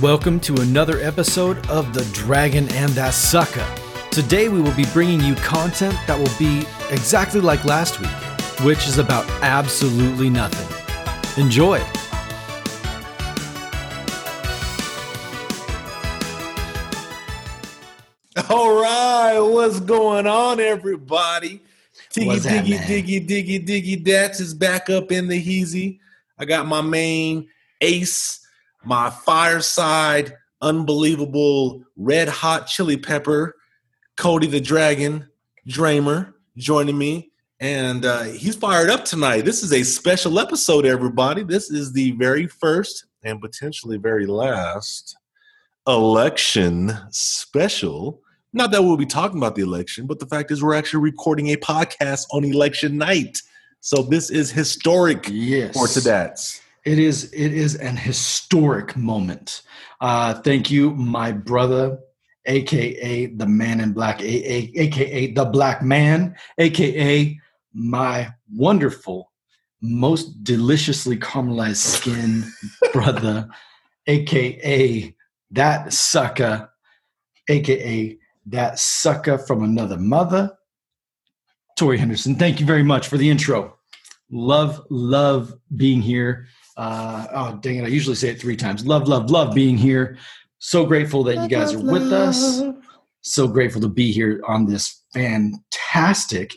Welcome to another episode of The Dragon and That Sucker. Today we will be bringing you content that will be exactly like last week, which is about absolutely nothing. Enjoy! All right, what's going on, everybody? Diggy, What's that, diggy, man? diggy, diggy, diggy. Dats is back up in the heezy. I got my main ace, my fireside, unbelievable red hot chili pepper, Cody the Dragon, Dramer, joining me. And uh, he's fired up tonight. This is a special episode, everybody. This is the very first and potentially very last election special. Not that we'll be talking about the election, but the fact is we're actually recording a podcast on election night. So this is historic Yes. for today. It is it is an historic moment. Uh thank you, my brother, aka the man in black, aka the black man, aka my wonderful, most deliciously caramelized skin brother, aka that sucker, aka that sucker from another mother. Tori Henderson, thank you very much for the intro. Love, love being here. Uh, oh, dang it. I usually say it three times. Love, love, love being here. So grateful that you guys are with us. So grateful to be here on this fantastic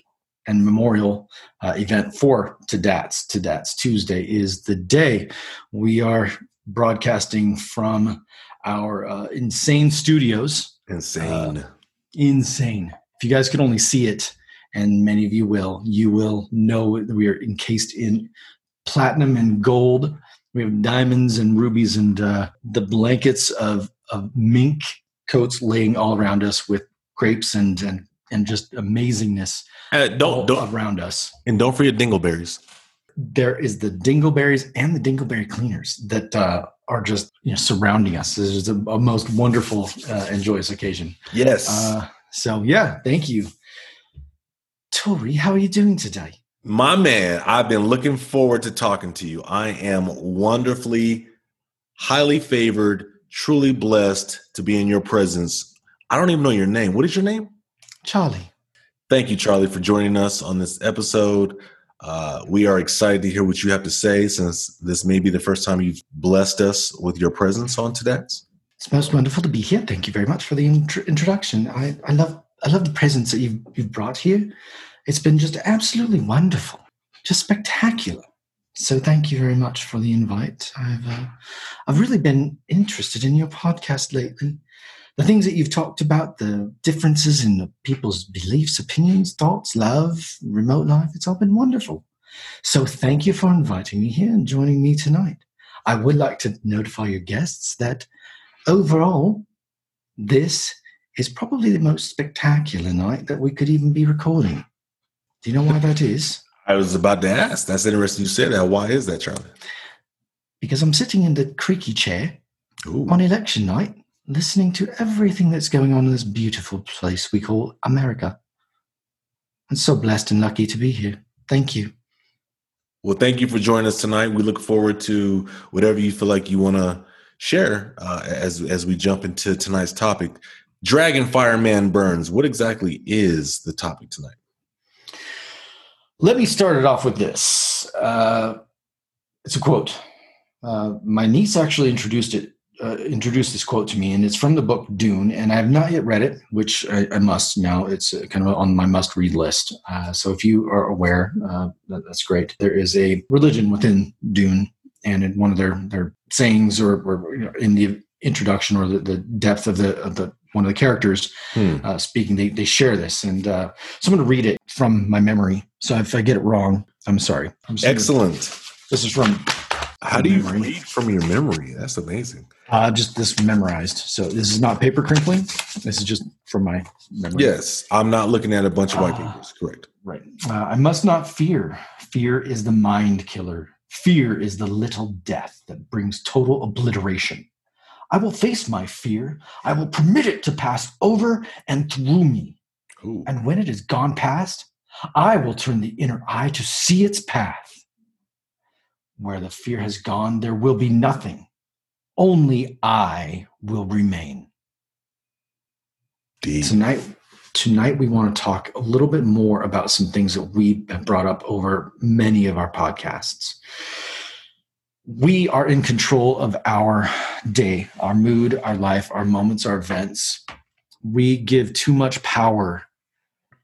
and memorial uh, event for TDATS. TDATS Tuesday is the day we are broadcasting from our uh, insane studios Insane. insane. If you guys could only see it, and many of you will, you will know that we are encased in platinum and gold. We have diamonds and rubies and uh, the blankets of, of mink coats laying all around us with grapes and and, and just amazingness Uh, all don't don't around us. and don't forget dingleberries. There is the dingleberries and the dingleberry cleaners that uh, are just you know, surrounding us. This is a, a most wonderful uh, and joyous occasion. Yes. Uh, so yeah, thank you. Tori, how are you doing today? My man, I've been looking forward to talking to you. I am wonderfully, highly favored, truly blessed to be in your presence. I don't even know your name. What is your name? Charlie. Thank you, Charlie, for joining us on this episode. Uh, we are excited to hear what you have to say since this may be the first time you've blessed us with your presence on today's. It's most wonderful to be here. Thank you very much for the intro- introduction. I, I love I love the presence that you've you've brought here. It's been just absolutely wonderful, just spectacular. So thank you very much for the invite. I've uh, I've really been interested in your podcast lately. The things that you've talked about, the differences in people's beliefs, opinions, thoughts, love, remote life, it's all been wonderful. So thank you for inviting me here and joining me tonight. I would like to notify your guests that overall, this is probably the most spectacular night that we could even be recording. Do you know why that is? I was about to ask. That's interesting you said that. Why is that, Charlie? Because I'm sitting in the creaky chair Ooh. on election night, listening to everything that's going on in this beautiful place we call America. I'm so blessed and lucky to be here. Thank you. Well, thank you for joining us tonight. We look forward to whatever you feel like you want to share uh, as as we jump into tonight's topic. Dragon Fireman Burns. What exactly is the topic tonight? Let me start it off with this. Uh, it's a quote. Uh, my niece actually introduced it, uh, introduced this quote to me, and it's from the book Dune. And I have not yet read it, which I, I must now. It's kind of on my must-read list. Uh, so if you are aware, uh, that, that's great. There is a religion within Dune, and in one of their their sayings, or, or you know, in the introduction, or the, the depth of the of the one of the characters, Hmm. uh, speaking, they, they share this. And uh, so I'm going to read it from my memory. So if I get it wrong, I'm sorry. I'm Excellent. This is from How do you Memory. read from your memory? That's amazing. uh, just this memorized. So this is not paper crinkling. This is just from my memory. Yes, I'm not looking at a bunch of white Ah. papers. Correct. Right. Uh, I must not fear. Fear is the mind killer. Fear is the little death that brings total obliteration. I will face my fear. I will permit it to pass over and through me. Ooh. And when it is gone past, I will turn the inner eye to see its path. Where the fear has gone, there will be nothing. only I will remain. Deep. Tonight, tonight we want to talk a little bit more about some things that we have brought up over many of our podcasts. We are in control of our day, our mood, our life, our moments, our events. We give too much power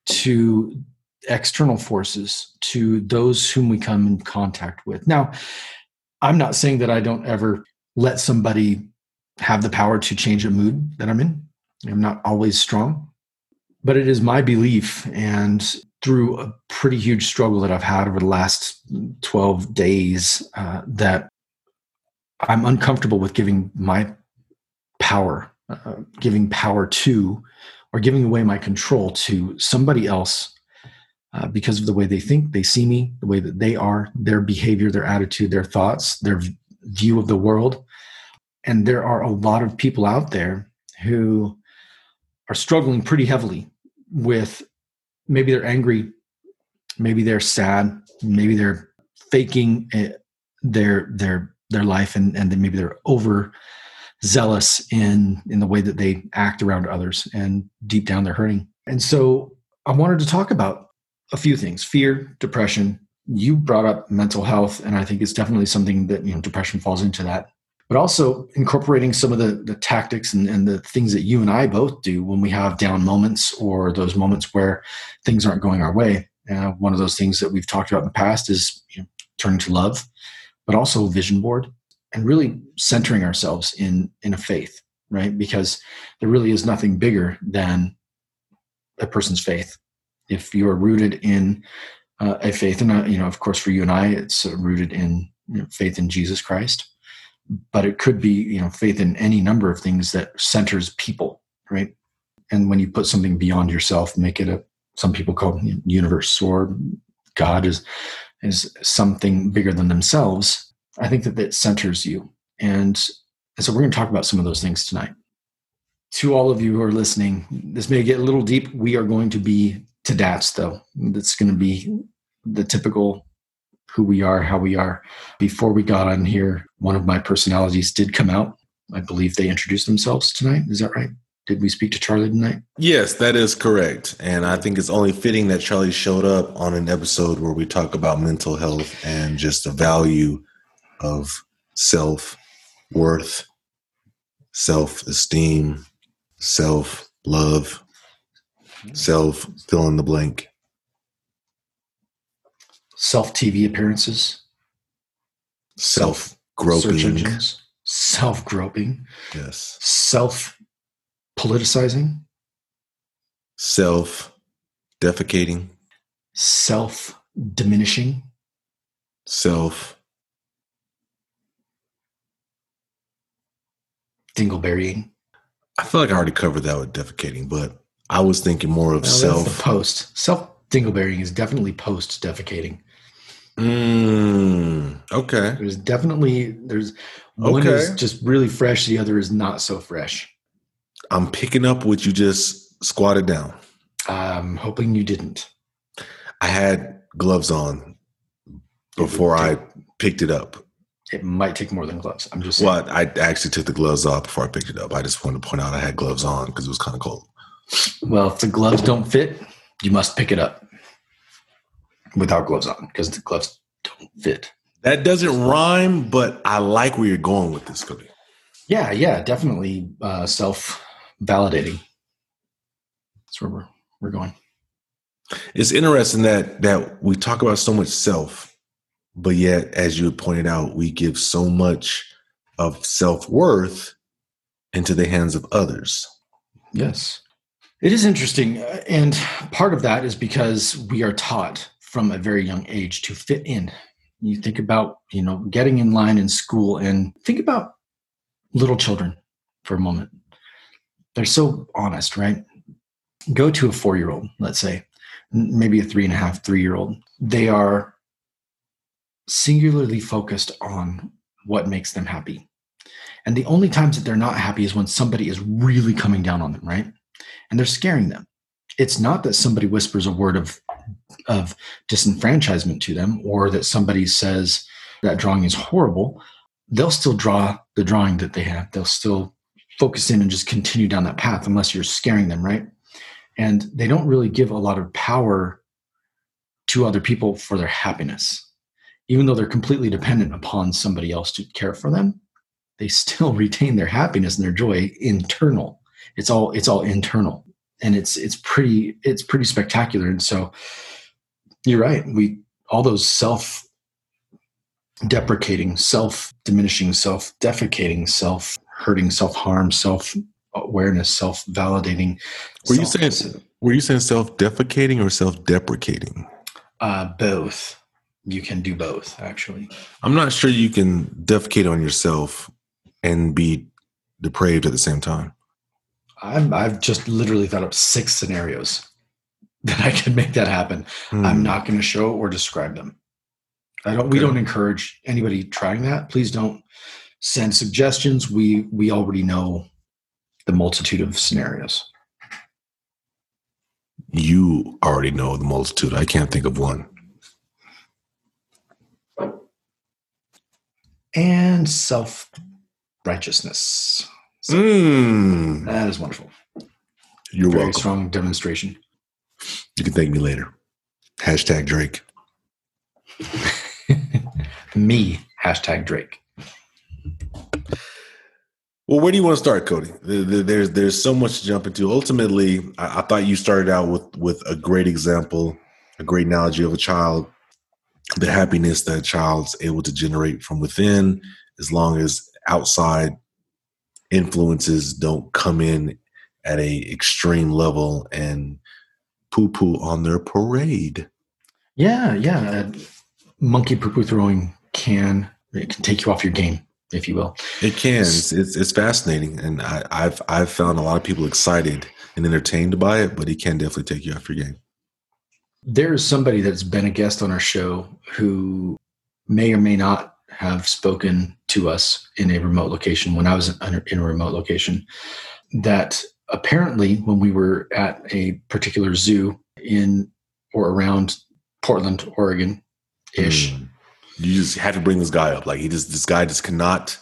to external forces, to those whom we come in contact with. Now, I'm not saying that I don't ever let somebody have the power to change a mood that I'm in. I'm not always strong, but it is my belief and through a pretty huge struggle that I've had over the last 12 days uh, that I'm uncomfortable with giving my power, uh, giving power to, or giving away my control to somebody else uh, because of the way they think, they see me, the way that they are, their behavior, their attitude, their thoughts, their view of the world. And there are a lot of people out there who are struggling pretty heavily with maybe they're angry, maybe they're sad, maybe they're faking it, their their their life, and and then maybe they're over zealous in in the way that they act around others, and deep down they're hurting. And so I wanted to talk about a few things: fear, depression. You brought up mental health, and I think it's definitely something that you know depression falls into that but also incorporating some of the, the tactics and, and the things that you and I both do when we have down moments or those moments where things aren't going our way. Uh, one of those things that we've talked about in the past is you know, turning to love, but also vision board and really centering ourselves in in a faith, right? Because there really is nothing bigger than a person's faith. If you are rooted in uh, a faith, and uh, you know, of course, for you and I, it's uh, rooted in you know, faith in Jesus Christ. But it could be you know faith in any number of things that centers people right? And when you put something beyond yourself make it a some people call universe or god is is something bigger than themselves i think that that centers you. And, and so we're going to talk about some of those things tonight. To all of you who are listening this may get a little deep. We are going to be to dats though that's going to be the typical who we are, how we are. Before we got on here, one of my personalities did come out. I believe they introduced themselves tonight. Is that right? Did we speak to Charlie tonight? Yes, that is correct. And I think it's only fitting that Charlie showed up on an episode where we talk about mental health and just the value of self worth, self esteem, self love, Mm-hmm. self fill in the blank. Self TV appearances, self groping, self groping, yes, self politicizing, self defecating, self diminishing, self dingleberrying. I feel like I already covered that with defecating, but I was thinking more of well, self post. Self dingleberrying is definitely post defecating. Mm, okay. There's definitely there's one okay. is just really fresh, the other is not so fresh. I'm picking up what you just squatted down. I'm hoping you didn't. I had gloves on before I picked it up. It might take more than gloves. I'm just saying. Well, I actually took the gloves off before I picked it up. I just wanted to point out I had gloves on because it was kind of cold. Well, if the gloves don't fit, you must pick it up without gloves on because the gloves don't fit. That doesn't rhyme, but I like where you're going with this, Cody. Yeah, yeah, definitely uh, self validating. That's where we're we're going. It's interesting that that we talk about so much self, but yet, as you pointed out, we give so much of self worth into the hands of others. Yes. It is interesting. Uh, and part of that is because we are taught from a very young age to fit in. You think about, you know, getting in line in school and think about little children for a moment. They're so honest, right? Go to a four year old, let's say, maybe a three and a half, three year old. They are singularly focused on what makes them happy. And the only times that they're not happy is when somebody is really coming down on them, right? And they're scaring them. It's not that somebody whispers a word of of disenfranchisement to them or that somebody says that drawing is horrible they'll still draw the drawing that they have. They'll still focus in and just continue down that path unless you're scaring them, right? And they don't really give a lot of power to other people for their happiness. Even though they're completely dependent upon somebody else to care for them, they still retain their happiness and their joy internal. It's all it's all internal. And it's it's pretty it's pretty spectacular. And so you're right. We all those self deprecating, self diminishing, self defecating, self hurting, self harm, self awareness, self validating. Were you saying were you saying self defecating or self deprecating? Uh, both. You can do both, actually. I'm not sure you can defecate on yourself and be depraved at the same time. I'm, I've just literally thought up six scenarios that I could make that happen. Hmm. I'm not going to show or describe them. I don't. Okay. We don't encourage anybody trying that. Please don't send suggestions. We we already know the multitude of scenarios. You already know the multitude. I can't think of one. And self righteousness. So mm. That is wonderful. You're Very welcome. strong demonstration. You can thank me later. Hashtag Drake. me. Hashtag Drake. Well, where do you want to start, Cody? There's there's so much to jump into. Ultimately, I, I thought you started out with with a great example, a great analogy of a child, the happiness that a child's able to generate from within, as long as outside influences don't come in at a extreme level and poo poo on their parade. Yeah, yeah. monkey poo poo throwing can it can take you off your game if you will. It can. It's, it's, it's fascinating, and I, have I've found a lot of people excited and entertained by it, but it can definitely take you off your game. There's somebody that's been a guest on our show who may or may not have spoken to us in a remote location when I was in a remote location. That apparently, when we were at a particular zoo in or around Portland, Oregon, ish. Mm you just have to bring this guy up. Like he just this guy just cannot.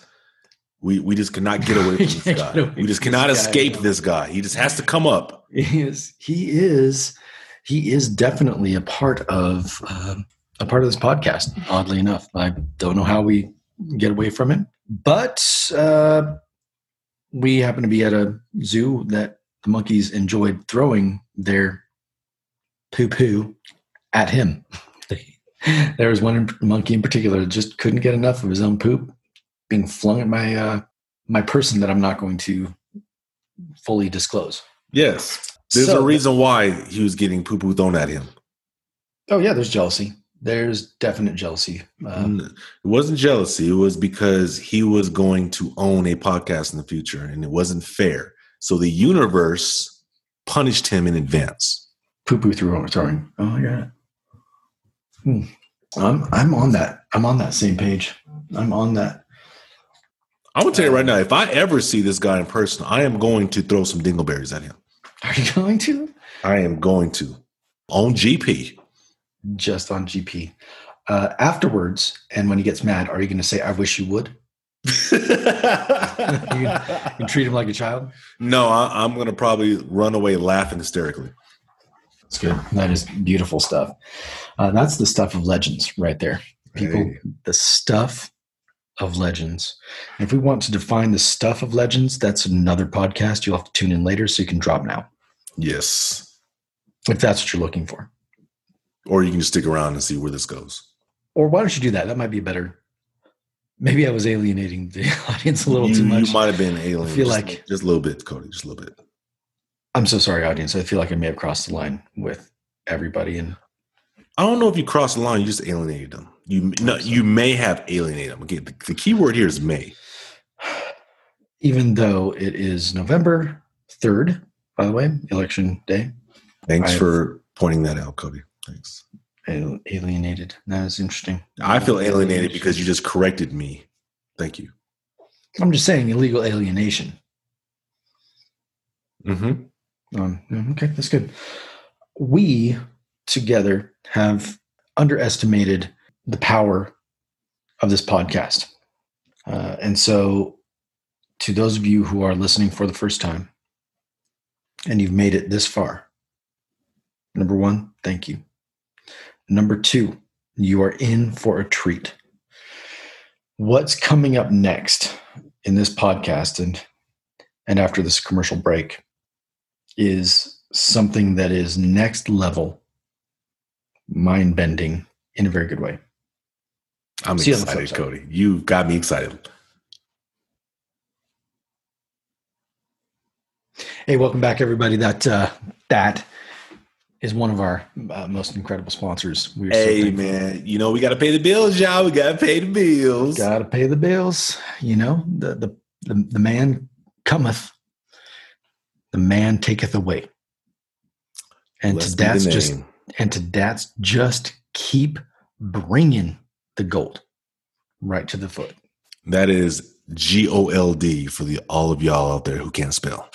We we just cannot get away from this guy. We just cannot escape guy. this guy. He just has to come up. He is. He is. He is definitely a part of uh, a part of this podcast. Oddly enough, I don't know how we get away from it, but uh, we happen to be at a zoo that the monkeys enjoyed throwing their poo poo at him. there was one monkey in particular that just couldn't get enough of his own poop being flung at my uh, my person that I'm not going to fully disclose. Yes, there's so, a reason why he was getting poo poo thrown at him. Oh yeah, there's jealousy. There's definite jealousy. Um, it wasn't jealousy. It was because he was going to own a podcast in the future, and it wasn't fair. So the universe punished him in advance. Poo poo through throwing. Oh yeah. Hmm. I'm I'm on that. I'm on that same page. I'm on that. I'm gonna tell you right now, if I ever see this guy in person, I am going to throw some dingleberries at him. Are you going to? I am going to. On GP. Just on GP. Uh, afterwards, and when he gets mad, are you going to say, I wish you would? you, you, treat him like a child? No, I, am going to probably run away laughing hysterically. That's good. That is beautiful stuff. Uh, that's the stuff of legends right there. People, hey. the stuff of legends. And if we want to define the stuff of legends, that's another podcast. You'll have to tune in later so you can drop now. Yes. If that's what you're looking for. Or you can just stick around and see where this goes. Or why don't you do that? That might be better. Maybe I was alienating the audience a little you, too much. You might have been alien. I feel just, like just a little bit, Cody. Just a little bit. I'm so sorry, audience. I feel like I may have crossed the line with everybody, and I don't know if you crossed the line. You just alienated them. You no, you may have alienated them. Okay, the, the key word here is may. Even though it is November third, by the way, election day. Thanks I've, for pointing that out, Cody. Thanks. Alienated. That is interesting. I feel alienated because you just corrected me. Thank you. I'm just saying illegal alienation. Mm-hmm. Um, okay, that's good. We together have underestimated the power of this podcast. Uh, and so, to those of you who are listening for the first time and you've made it this far, number one, thank you. Number two, you are in for a treat. What's coming up next in this podcast and and after this commercial break is something that is next level mind bending in a very good way. I'm See you on the excited. Cody. You got me excited. Hey, welcome back, everybody. That uh, that is one of our uh, most incredible sponsors. We're Hey, thankful. man. You know, we got to pay the bills, y'all. We got to pay the bills. Got to pay the bills. You know, the, the the the man cometh, the man taketh away. And to that's just and to that's just keep bringing the gold right to the foot. That is G O L D for the all of y'all out there who can't spell.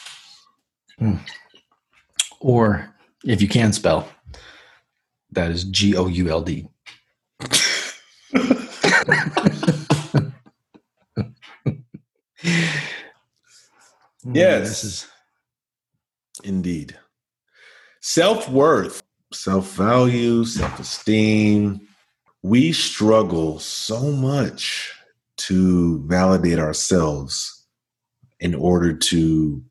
Or if you can spell, that is G O U L D. Yes. This is Indeed. Self worth, self value, self esteem. We struggle so much to validate ourselves in order to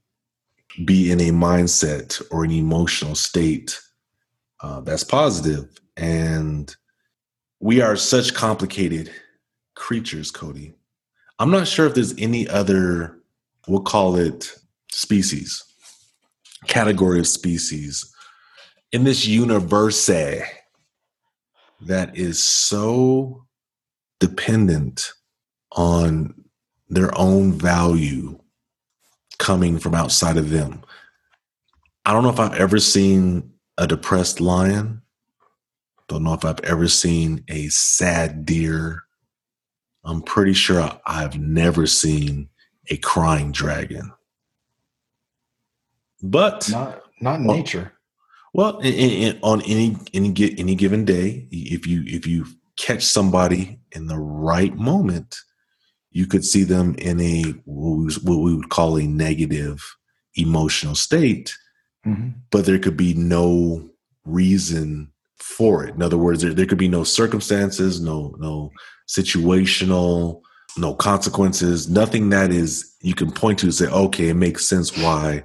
be in a mindset or an emotional state uh, that's positive. And we are such complicated creatures, Cody. I'm not sure if there's any other, we'll call it species, category of species in this universe that is so dependent on their own value coming from outside of them. I don't know if I've ever seen a depressed lion. Don't know if I've ever seen a sad deer. I'm pretty sure I've never seen a crying dragon. But not not in Well- nature. well, in, in, in- on any any any given day, if you if you catch somebody in the right moment, you could see them in a what we, what we would call a negative emotional state, Mhm. but there could be no reason for it. In other words, there, there could be no circumstances, no no situational, no consequences, nothing that is you can point to and say, okay, it makes sense why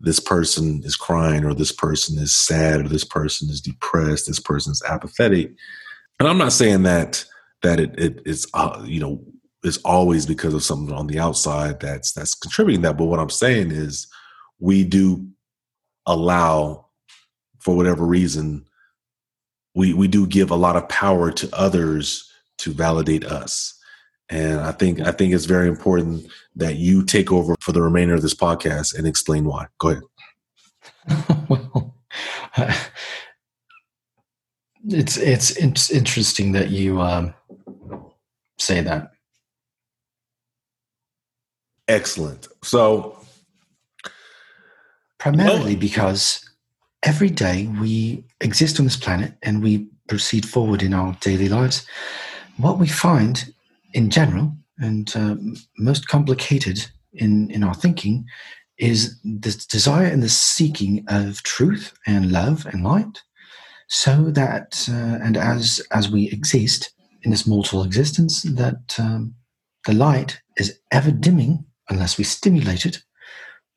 this person is crying or this person is sad or this person is depressed this person is apathetic and i'm not saying that that it, it is uh, you know is always because of something on the outside that's that's contributing that. But what i'm saying is we do allow for whatever reason we we do give a lot of power to others to validate us. And i think i think it's very important that you take over for the remainder of this podcast and explain why. Go ahead. Well, it's it's it's interesting that you um, say that. Excellent so Primarily Well- because every day we exist on this planet and we proceed forward in our daily lives. What we find in general and uh, most complicated in, in our thinking is this desire and the seeking of truth and love and light so that uh, and as as we exist in this mortal existence that um, the light is ever dimming unless we stimulate it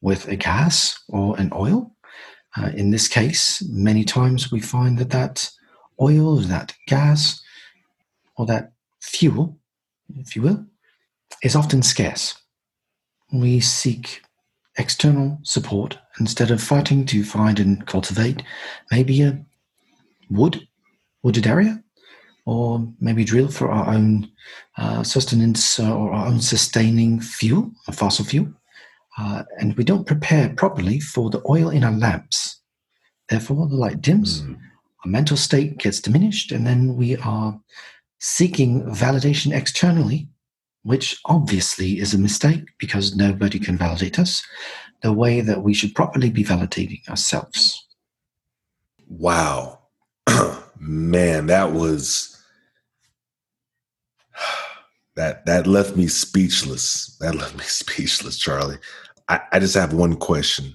with a gas or an oil. Uh, in this case, many times we find that that oil, that gas, or that fuel, if you will, is often scarce. We seek external support instead of fighting to find and cultivate maybe a wood, wooded area, or maybe drill for our own uh, sustenance uh, or our own sustaining fuel, a fossil fuel uh, and we don't prepare properly for the oil in our lamps. Therefore, the light dims, Mm. our mental state gets diminished, and then we are seeking validation externally, which obviously is a mistake because nobody can validate us the way that we should properly be validating ourselves. wow man that was That that left me speechless. That left me speechless, Charlie. I, I just have one question.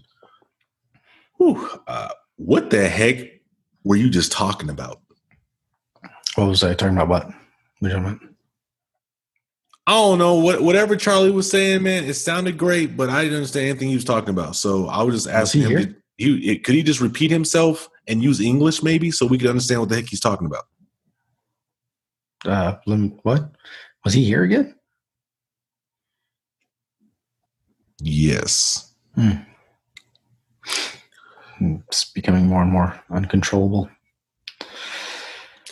Whew, uh, what the heck were you just talking about? What was I talking about? What? What talking about? I don't know what whatever Charlie was saying, man. It sounded great, but I didn't understand anything he was talking about. So I was just asking he him. did- He, could he just repeat himself and use English, maybe, so we could understand what the heck he's talking about? Uh, let me- what? Was he here again? Yes. It's becoming more and more uncontrollable.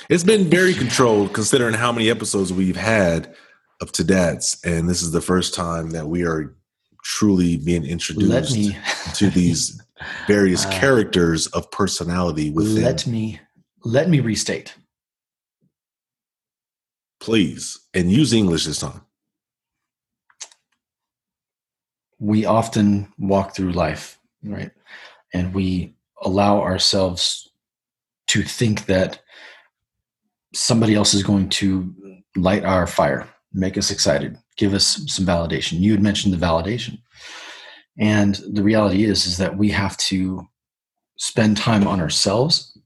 It's been very controlled considering how many episodes we've had of TDATS, and this is the first time that we are truly being introduced me to these various Uh, characters of personality within. let me let me restate. Please, and use English this time. we often walk through life, right? And we allow ourselves to think that somebody else is going to light our fire, make us excited, give us some validation. You had mentioned the validation. And the reality is is that we have to spend time on ourselves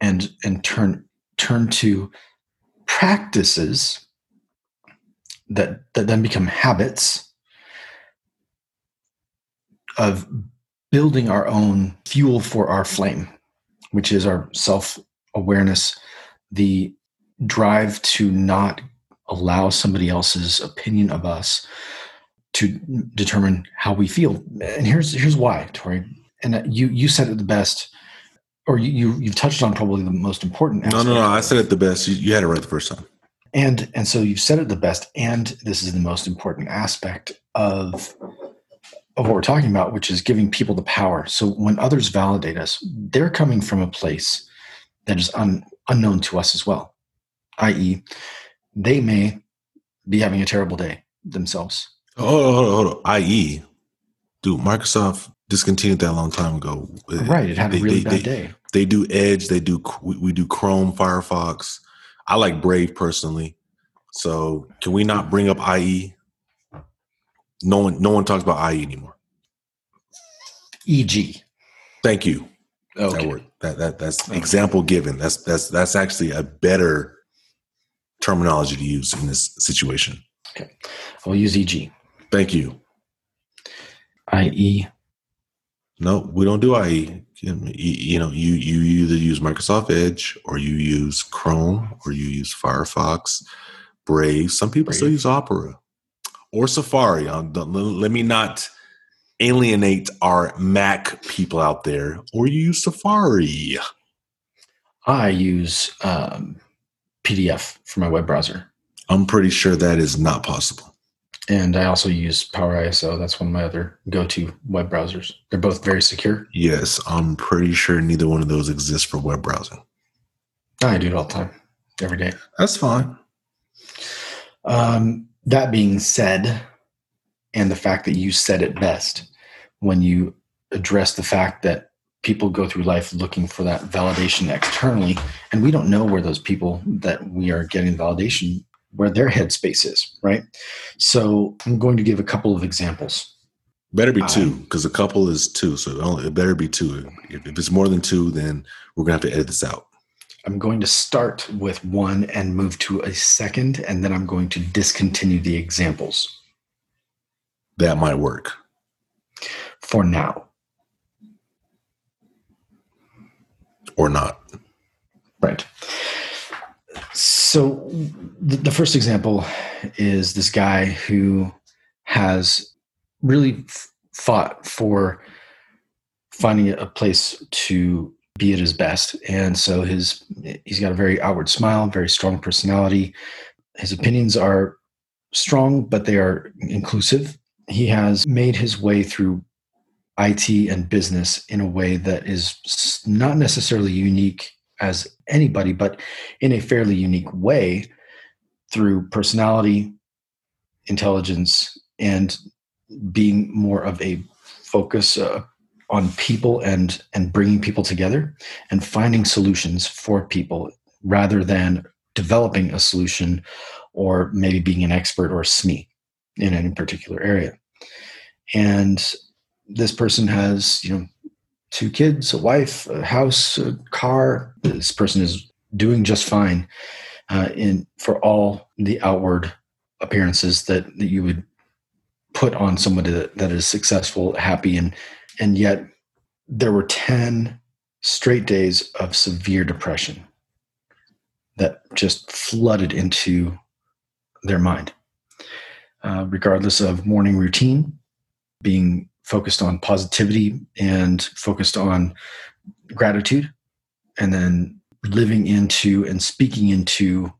and and turn turn to practices that that then become habits of building our own fuel for our flame, which is our self awareness, the drive to not allow somebody else's opinion of us to determine how we feel. And here's here's why, Tori. And you you said it the best, or you, you you've touched on probably the most important. Aspect. No, no, no. I said it the best. You, you had it right the first time. and and so you've said it the best and this is the most important aspect of of what we're talking about which is giving people the power so when others validate us they're coming from a place that is un, unknown to us as well i.e they may be having a terrible day themselves oh, Hold on, hold on, hold on. IE, dude, Microsoft discontinued that a long time ago. right it had a really they- bad they- day They do Edge. They do. We, we do Chrome, Firefox. I like Brave personally. So can we not bring up IE? No one, no one talks about IE anymore. eg Thank you. That okay word. That that that's Okay. example given. That's that's that's actually a better terminology to use in this situation. Okay. i'll use eg Thank you. i.e No, we don't do IE. You, you know, you you either use Microsoft Edge or you use Chrome or you use Firefox, Brave. Some people still use Opera or Safari. Um, let me not alienate our Mac people out there. Or you use Safari. i use um, pdf for my web browser I'm pretty sure that is not possible. And I also use Power ISO. That's one of my other go to web browsers. They're both very secure. Yes, I'm pretty sure neither one of those exists for web browsing. I do it all the time, every day. That's fine. Um, that being said, and the fact that you said it best when you address the fact that people go through life looking for that validation externally, and we don't know where those people that we are getting validation, where their headspace is, right? So I'm going to give a couple of examples. Better be two Um, because a couple is two, so it, only, it better be two. If, if it's more than two, then we're gonna have to edit this out. I'm going to start with one and move to a second, and then I'm going to discontinue the examples That might work. for now. or not. Right. So the, first example is this guy who has really fought for finding a place to be at his best. And so his he's got a very outward smile very strong personality. His opinions are strong but they are inclusive. He has made his way through IT and business in a way that is not necessarily unique as anybody, but in a fairly unique way through personality, intelligence, and being more of a focus uh, on people and and bringing people together and finding solutions for people rather than developing a solution or maybe being an expert or a SME in any particular area. And this person has, you know, two kids, a wife, a house, a car. This person is doing just fine uh, in for all the outward appearances that, that you would put on somebody that, that is successful, happy, and and yet there were 10 straight days of severe depression that just flooded into their mind. Uh, regardless of morning routine, being focused on positivity and focused on gratitude, and then living into and speaking into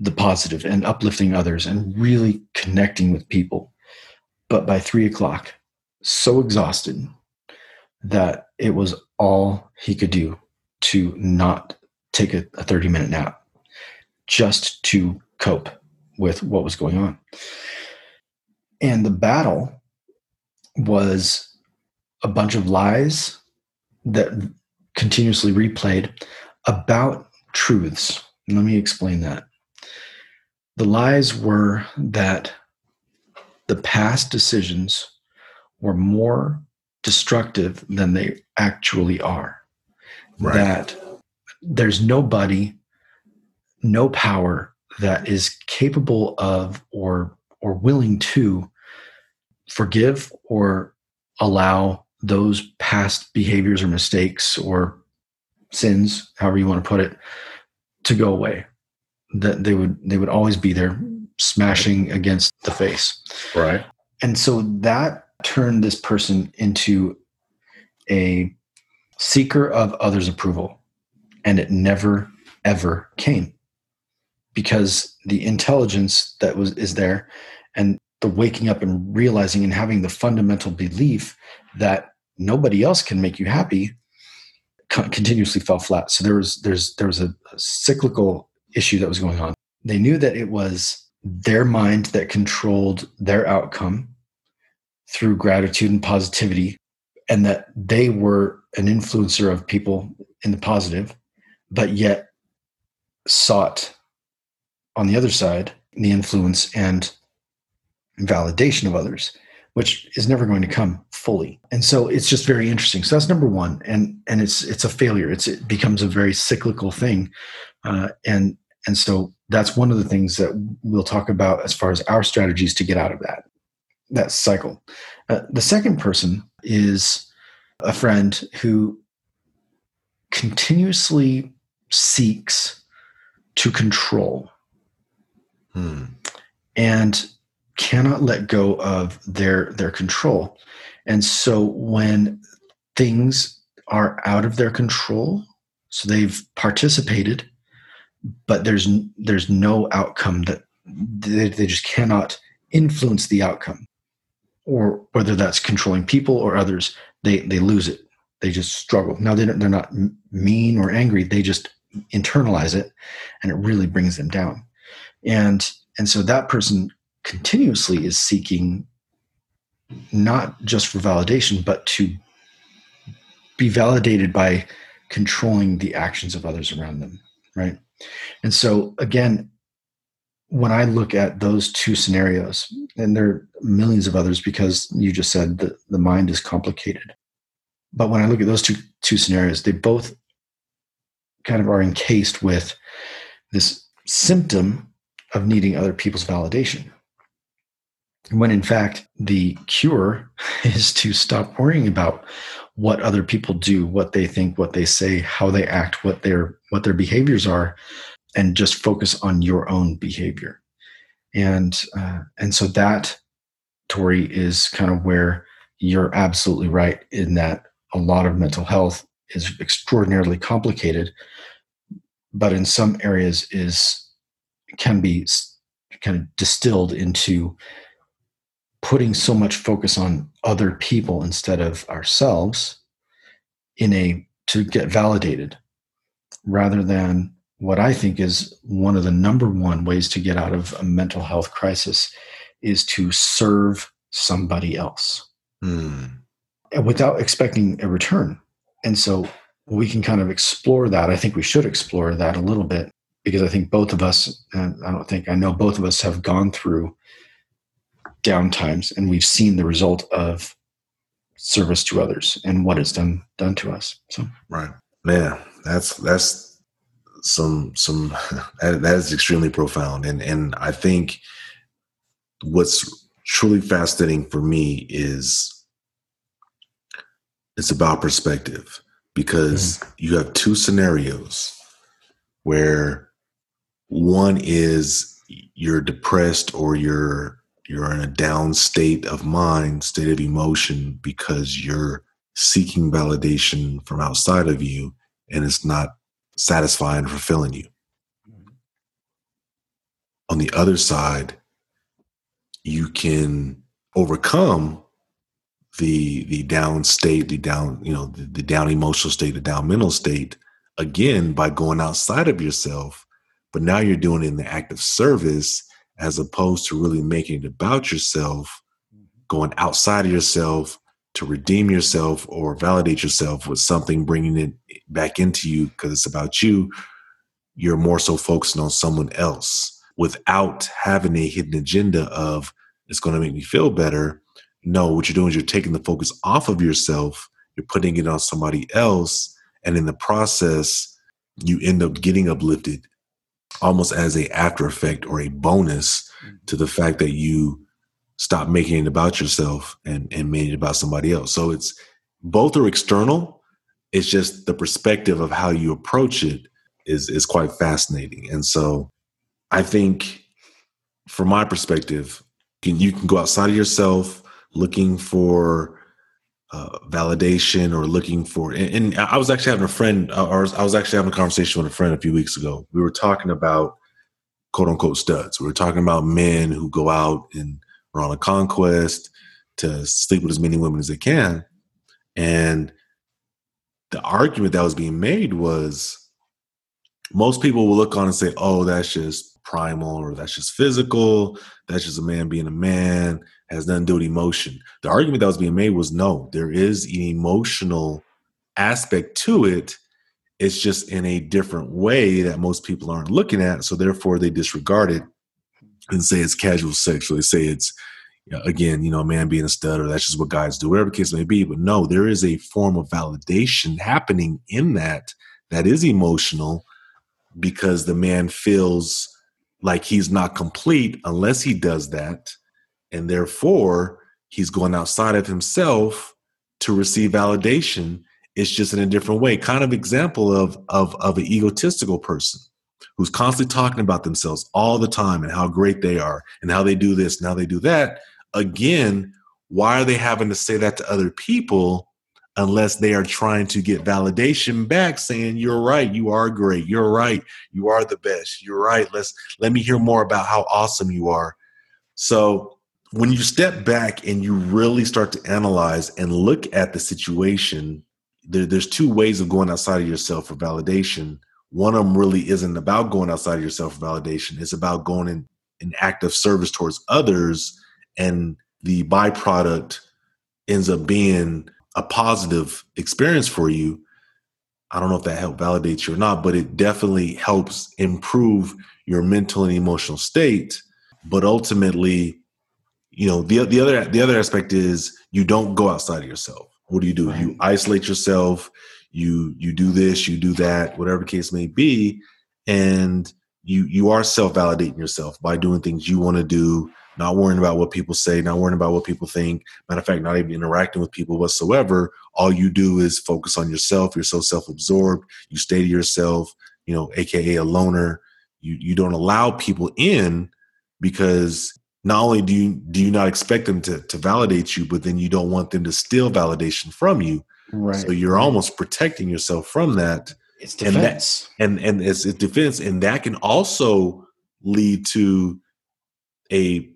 the positive and uplifting others and really connecting with people. But by three o'clock, so exhausted that it was all he could do to not take a, a 30 minute nap just to cope with what was going on. And the battle was a bunch of lies that continuously replayed about truths. Let me explain that. The lies were that the past decisions were more destructive than they actually are. Right. That there's nobody, no power that is capable of or or willing to forgive or allow those past behaviors or mistakes or sins, however you want to put it, to go away. That they would they would always be there smashing against the face. Right. And so that turned this person into a seeker of others' approval. And it never, ever came because the intelligence that was is there and the waking up and realizing and having the fundamental belief that nobody else can make you happy continuously fell flat. So there was there's there was a, cyclical issue that was going on. They knew that it was their mind that controlled their outcome through gratitude and positivity, and that they were an influencer of people in the positive, but yet sought on the other side the influence and validation of others which is never going to come fully. And so it's just very interesting. So that's number one. And and it's it's a failure. It's it becomes a very cyclical thing. Uh, and and so that's one of the things that we'll talk about as far as our strategies to get out of that that cycle. Uh, the second person is a friend who continuously seeks to control. Hmm. and cannot let go of their their control and so when things are out of their control so they've participated but there's there's no outcome that they, they just cannot influence the outcome or whether that's controlling people or others, they they lose it. They just struggle. Now they they're not mean or angry. They just internalize it, and it really brings them down. And and so that person continuously is seeking not just for validation, but to be validated by controlling the actions of others around them, right? And so again, when I look at those two scenarios, and there are millions of others because you just said that the mind is complicated. But when I look at those two two scenarios, they both kind of are encased with this symptom of needing other people's validation. When in fact, the cure is to stop worrying about what other people do, what they think, what they say, how they act, what their what their behaviors are, and just focus on your own behavior. And uh, and so that Tori is kind of where you're absolutely right in that a lot of mental health is extraordinarily complicated, but in some areas is can be kind of distilled into putting so much focus on other people instead of ourselves in a to get validated rather than what I think is one of the number one ways to get out of a mental health crisis is to serve somebody else hmm. without expecting a return. And so we can kind of explore that. I think we should explore that a little bit because I think both of us, I don't think I know both of us have gone through down times and we've seen the result of service to others and what it's done done to us. So right, man, that's that's some some that, that is extremely profound, and and I think what's truly fascinating for me is it's about perspective because mm. you have two scenarios where one is you're depressed or you're you're in a down state of mind, state of emotion because you're seeking validation from outside of you and it's not satisfying and fulfilling you. Mm-hmm. On the other side, you can overcome the the down state, the down, you know, the, the down emotional state, the down mental state again by going outside of yourself. But now you're doing it in the act of service as opposed to really making it about yourself, mm-hmm. going outside of yourself to redeem yourself or validate yourself with something, bringing it back into you because it's about you. You're more so focusing on someone else without having a hidden agenda of it's going to make me feel better. No, what you're doing is you're taking the focus off of yourself, you're putting it on somebody else, and in the process, you end up getting uplifted almost as a after effect or a bonus mm-hmm. to the fact that you stop making it about yourself and and made it about somebody else. So it's both are external. It's just the perspective of how you approach it is is quite fascinating. And so i think from my perspective can, you can go outside of yourself looking for uh, validation or looking for and, and, i was actually having a friend uh, or i was actually having a conversation with a friend a few weeks ago. We were talking about quote unquote studs. We were talking about men who go out and are on a conquest to sleep with as many women as they can. And the argument that was being made was most people will look on and say oh that's just primal or that's just physical. That's just a man being a man has nothing to do with emotion. The argument that was being made was no, there is an emotional aspect to it. It's just in a different way that most people aren't looking at. So therefore, they disregard it and say it's casual sex. Or they say it's again, you know, a man being a stud, or that's just what guys do, whatever the case may be. But no, there is a form of validation happening in that that is emotional because the man feels like he's not complete unless he does that and therefore he's going outside of himself to receive validation. It's just in a different way. Kind of example of of of an egotistical person who's constantly talking about themselves all the time and how great they are and how they do this and how they do that. Again why are they having to say that to other people unless they are trying to get validation back saying you're right. You are great. You're right. You are the best. You're right. Let's let me hear more about how awesome you are. So when you step back and you really start to analyze and look at the situation, there, there's two ways of going outside of yourself for validation. One of them really isn't about going outside of yourself for validation. It's about going in an act of service towards others, and the byproduct ends up being a positive experience for you. I don't know if that helped validate you or not, but it definitely helps improve your mental and emotional state. But ultimately, you know the the other the other aspect is you don't go outside of yourself. What do you do? Right. you isolate yourself. You you do this you do that whatever the case may be. And you you are self-validating yourself by doing things you want to do not worrying about what people say not worrying about what people think. Matter of fact not even interacting with people whatsoever. All you do is focus on yourself. You're so self-absorbed. You stay to yourself you know aka a loner. You you don't allow people in because not only do you do you not expect them to to validate you, but then you don't want them to steal validation from you. Right. So you're almost protecting yourself from that. It's defense. And that, and, and it's, it's defense. And that can also lead to a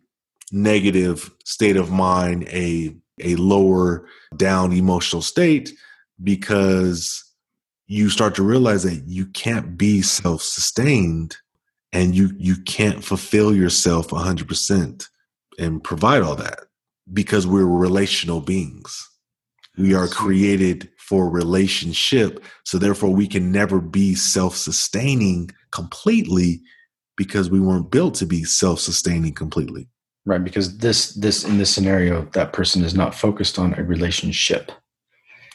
negative state of mind, a a lower down emotional state because you start to realize that you can't be self-sustained and you you can't fulfill yourself 100% and provide all that because we're relational beings We are created for relationship. So therefore we can never be self-sustaining completely because we weren't built to be self-sustaining completely. Right, because this this in this scenario, that person is not focused on a relationship.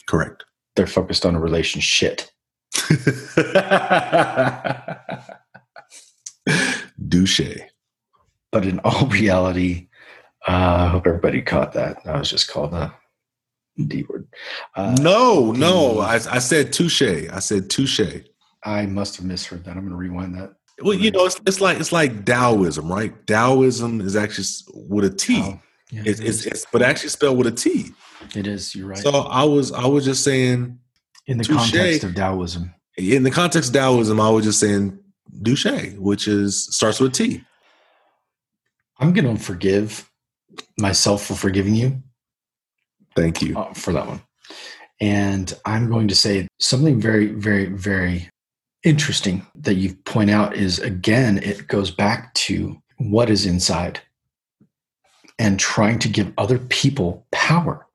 Correct. They're focused on a relationship. Douche. But in all reality, uh, I hope everybody caught that. I was just called a D word. Uh, no, no. I, I said touche. I said touche. I must have misheard that. I'm going to rewind that. Well, you know, it's, it's like it's like Taoism, right? Taoism is actually with a T. Oh, yeah, it's, it it's, it's, but actually spelled with a T. It is. You're right. So I was I was just saying in the touche, context of Taoism. In the context of Taoism, I was just saying douche, which is starts with T. I'm going to forgive myself for forgiving you. Thank you uh, for that one. And I'm going to say something very, very, very interesting that you point out is again, it goes back to what is inside and trying to give other people power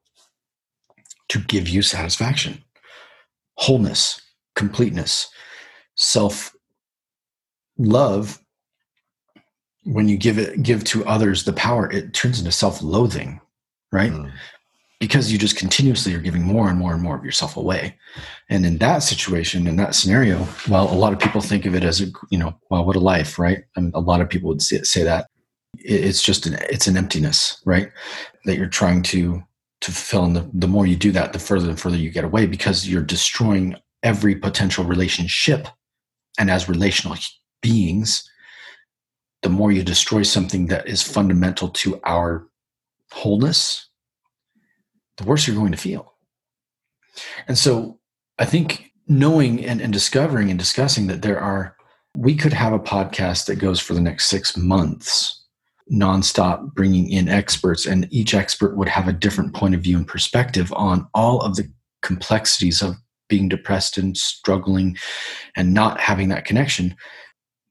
to give you satisfaction, wholeness, completeness, self love. When you give it, give to others the power, it turns into self loathing, right? Mm because you just continuously are giving more and more and more of yourself away. And in that situation, in that scenario, well, a lot of people think of it as a, you know, well, what a life, right? And a lot of people would say, say that it's just an, it's an emptiness, right? That you're trying to, to fill And the, the more you do that, the further and further you get away because you're destroying every potential relationship. And as relational beings, the more you destroy something that is fundamental to our wholeness the worse you're going to feel. And so I think knowing and, and discovering and discussing that there are, we could have a podcast that goes for the next six months nonstop bringing in experts and each expert would have a different point of view and perspective on all of the complexities of being depressed and struggling and not having that connection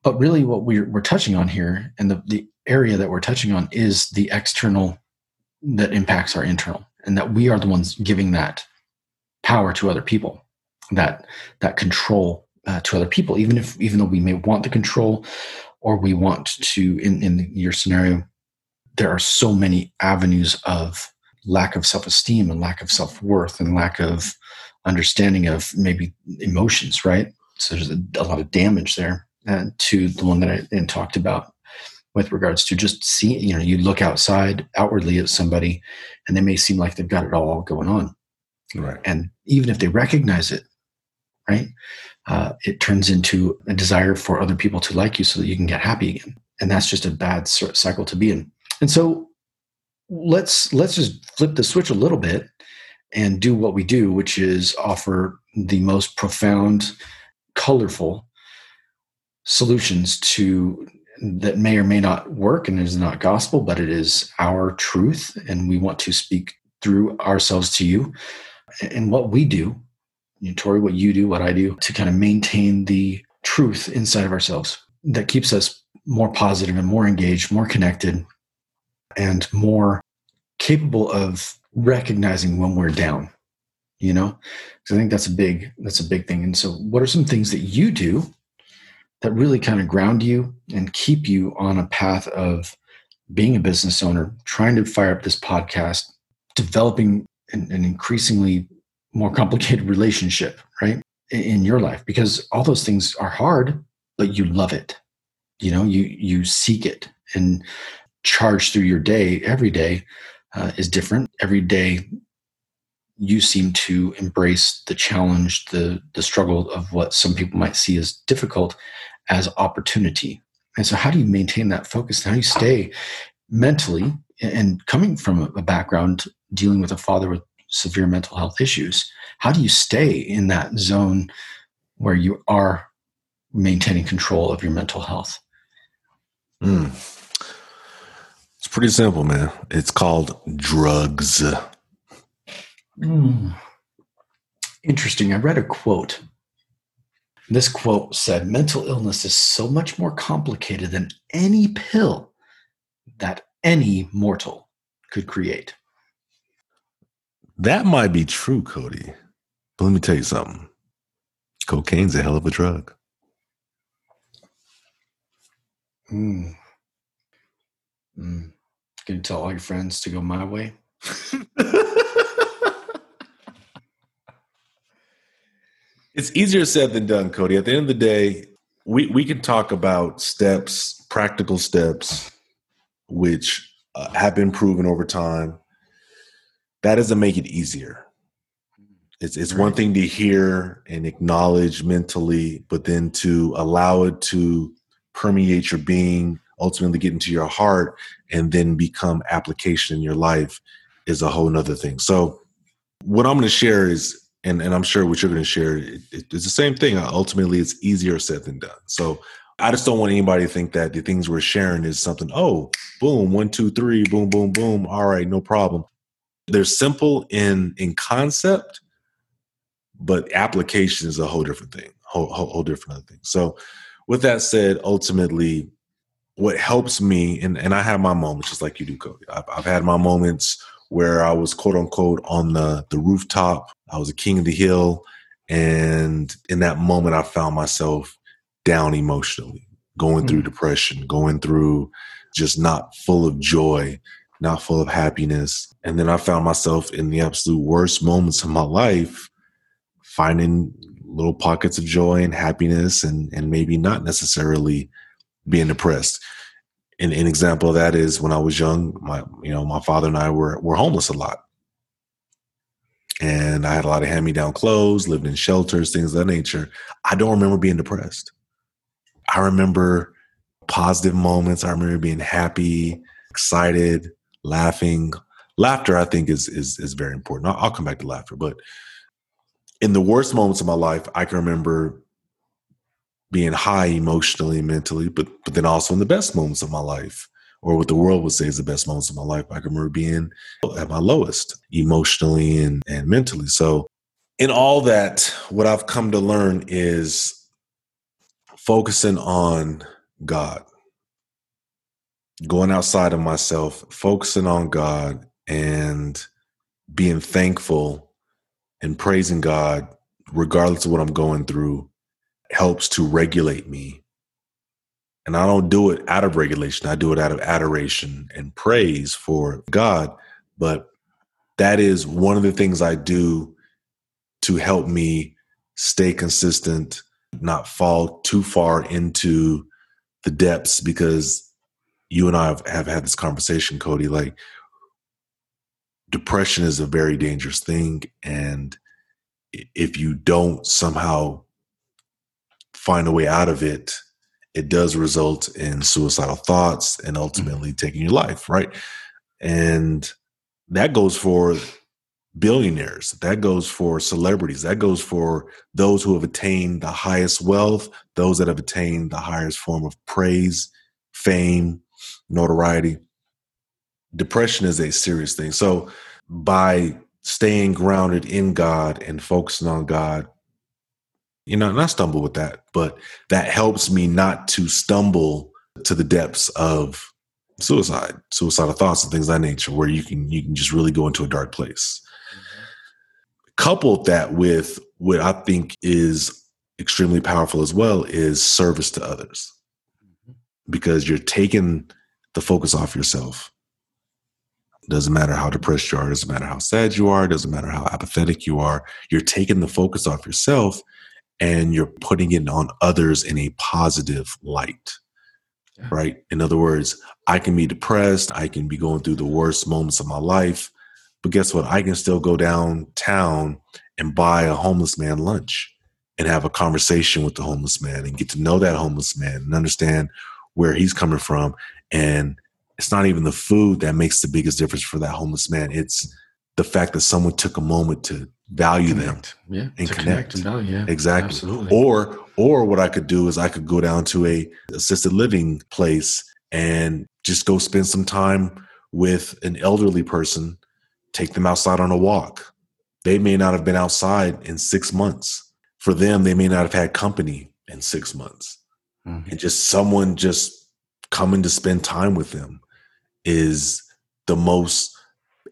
but really what we're, we're touching on here and the, the area that we're touching on is the external that impacts our internal and that we are the ones giving that power to other people that that control uh, to other people even if even though we may want the control or we want to in in your scenario there are so many avenues of lack of self-esteem and lack of self-worth and lack of understanding of maybe emotions right? So there's a, a lot of damage there uh, to the one that i and talked about with regards to just seeing, you know, you look outside outwardly at somebody and they may seem like they've got it all going on. Right. And even if they recognize it, right, uh, it turns into a desire for other people to like you so that you can get happy again. And that's just a bad cycle to be in. And so let's let's just flip the switch a little bit and do what we do, which is offer the most profound, colorful solutions to that may or may not work and is not gospel, but it is our truth. And we want to speak through ourselves to you. And what we do, you know, Tori, what you do, what I do, to kind of maintain the truth inside of ourselves that keeps us more positive and more engaged, more connected, and more capable of recognizing when we're down. You know, so I think that's a big that's a big thing. And so, what are some things that you do that really kind of ground you and keep you on a path of being a business owner, trying to fire up this podcast, developing an, an increasingly more complicated relationship, right? In your life, because all those things are hard, but you love it. You know, you you seek it and charge through your day. Every day uh, is different. Every day you seem to embrace the challenge, the the struggle of what some people might see as difficult, as opportunity. And so, how do you maintain that focus? How do you stay mentally and coming from a background dealing with a father with severe mental health issues? How do you stay in that zone where you are maintaining control of your mental health? Mm. It's pretty simple, man. It's called drugs. Mm. Interesting. I read a quote this quote said Mental illness is so much more complicated than any pill that any mortal could create. That might be true, Cody. But let me tell you something. Cocaine's a hell of a drug. Mm. Mm. Can you tell all your friends to go my way? it's easier said than done, Cody. At the end of the day, we, we can talk about steps, practical steps, which uh, have been proven over time. That doesn't make it easier. It's it's one thing to hear and acknowledge mentally, but then to allow it to permeate your being, ultimately get into your heart, and then become application in your life is a whole nother thing. So what I'm going to share is, and, and I'm sure what you're going to share, it, it's the same thing. Ultimately, it's easier said than done. So I just don't want anybody to think that the things we're sharing is something, oh, boom, one, two, three, boom, boom, boom. All right, no problem. They're simple in in concept, but application is a whole different thing, whole, whole, whole different other thing. So, with that said, ultimately, what helps me, and, and I have my moments just like you do, Cody. I've, I've had my moments where I was quote unquote on the the rooftop. I was a king of the hill, and in that moment, I found myself down emotionally, going mm-hmm. through depression, going through just not full of joy, not full of happiness. And then I found myself in the absolute worst moments of my life finding little pockets of joy and happiness and and maybe not necessarily being depressed. And an example of that is when I was young, my you know, my father and I were were homeless a lot. And I had a lot of hand-me-down clothes, lived in shelters, things of that nature. I don't remember being depressed. I remember positive moments. I remember being happy, excited, laughing. Laughter, I think, is is is very important. I'll, I'll come back to laughter, but in the worst moments of my life, I can remember being high emotionally, mentally, but but then also in the best moments of my life, or what the world would say is the best moments of my life, I can remember being at my lowest emotionally and, and mentally. So in all that, what I've come to learn is focusing on God, going outside of myself, focusing on God and being thankful and praising God, regardless of what I'm going through, helps to regulate me. And I don't do it out of regulation, I do it out of adoration and praise for God. But that is one of the things I do to help me stay consistent, not fall too far into the depths because you and I have, have had this conversation, Cody. Like, depression is a very dangerous thing and if you don't somehow find a way out of it it does result in suicidal thoughts and ultimately mm-hmm. taking your life right and that goes for billionaires that goes for celebrities that goes for those who have attained the highest wealth those that have attained the highest form of praise fame notoriety depression is a serious thing. So by staying grounded in God and focusing on God, you know, and I stumble with that, but that helps me not to stumble to the depths of suicide, suicidal thoughts and things of that nature, where you can you can just really go into a dark place. Mm-hmm. Coupled that with what I think is extremely powerful as well is service to others. Mm-hmm. Because you're taking the focus off yourself doesn't matter how depressed you are, doesn't matter how sad you are, doesn't matter how apathetic you are. You're taking the focus off yourself and you're putting it on others in a positive light. Yeah. Right? In other words, I can be depressed, I can be going through the worst moments of my life, but guess what? I can still go downtown and buy a homeless man lunch and have a conversation with the homeless man and get to know that homeless man and understand where he's coming from and it's not even the food that makes the biggest difference for that homeless man. It's the fact that someone took a moment to value connect. them yeah, and connect. connect. and value, yeah. Exactly. Absolutely. Or or what I could do is I could go down to a assisted living place and just go spend some time with an elderly person, take them outside on a walk. They may not have been outside in 6 months. For them, they may not have had company in 6 months. Mm-hmm. And just someone just coming to spend time with them is the most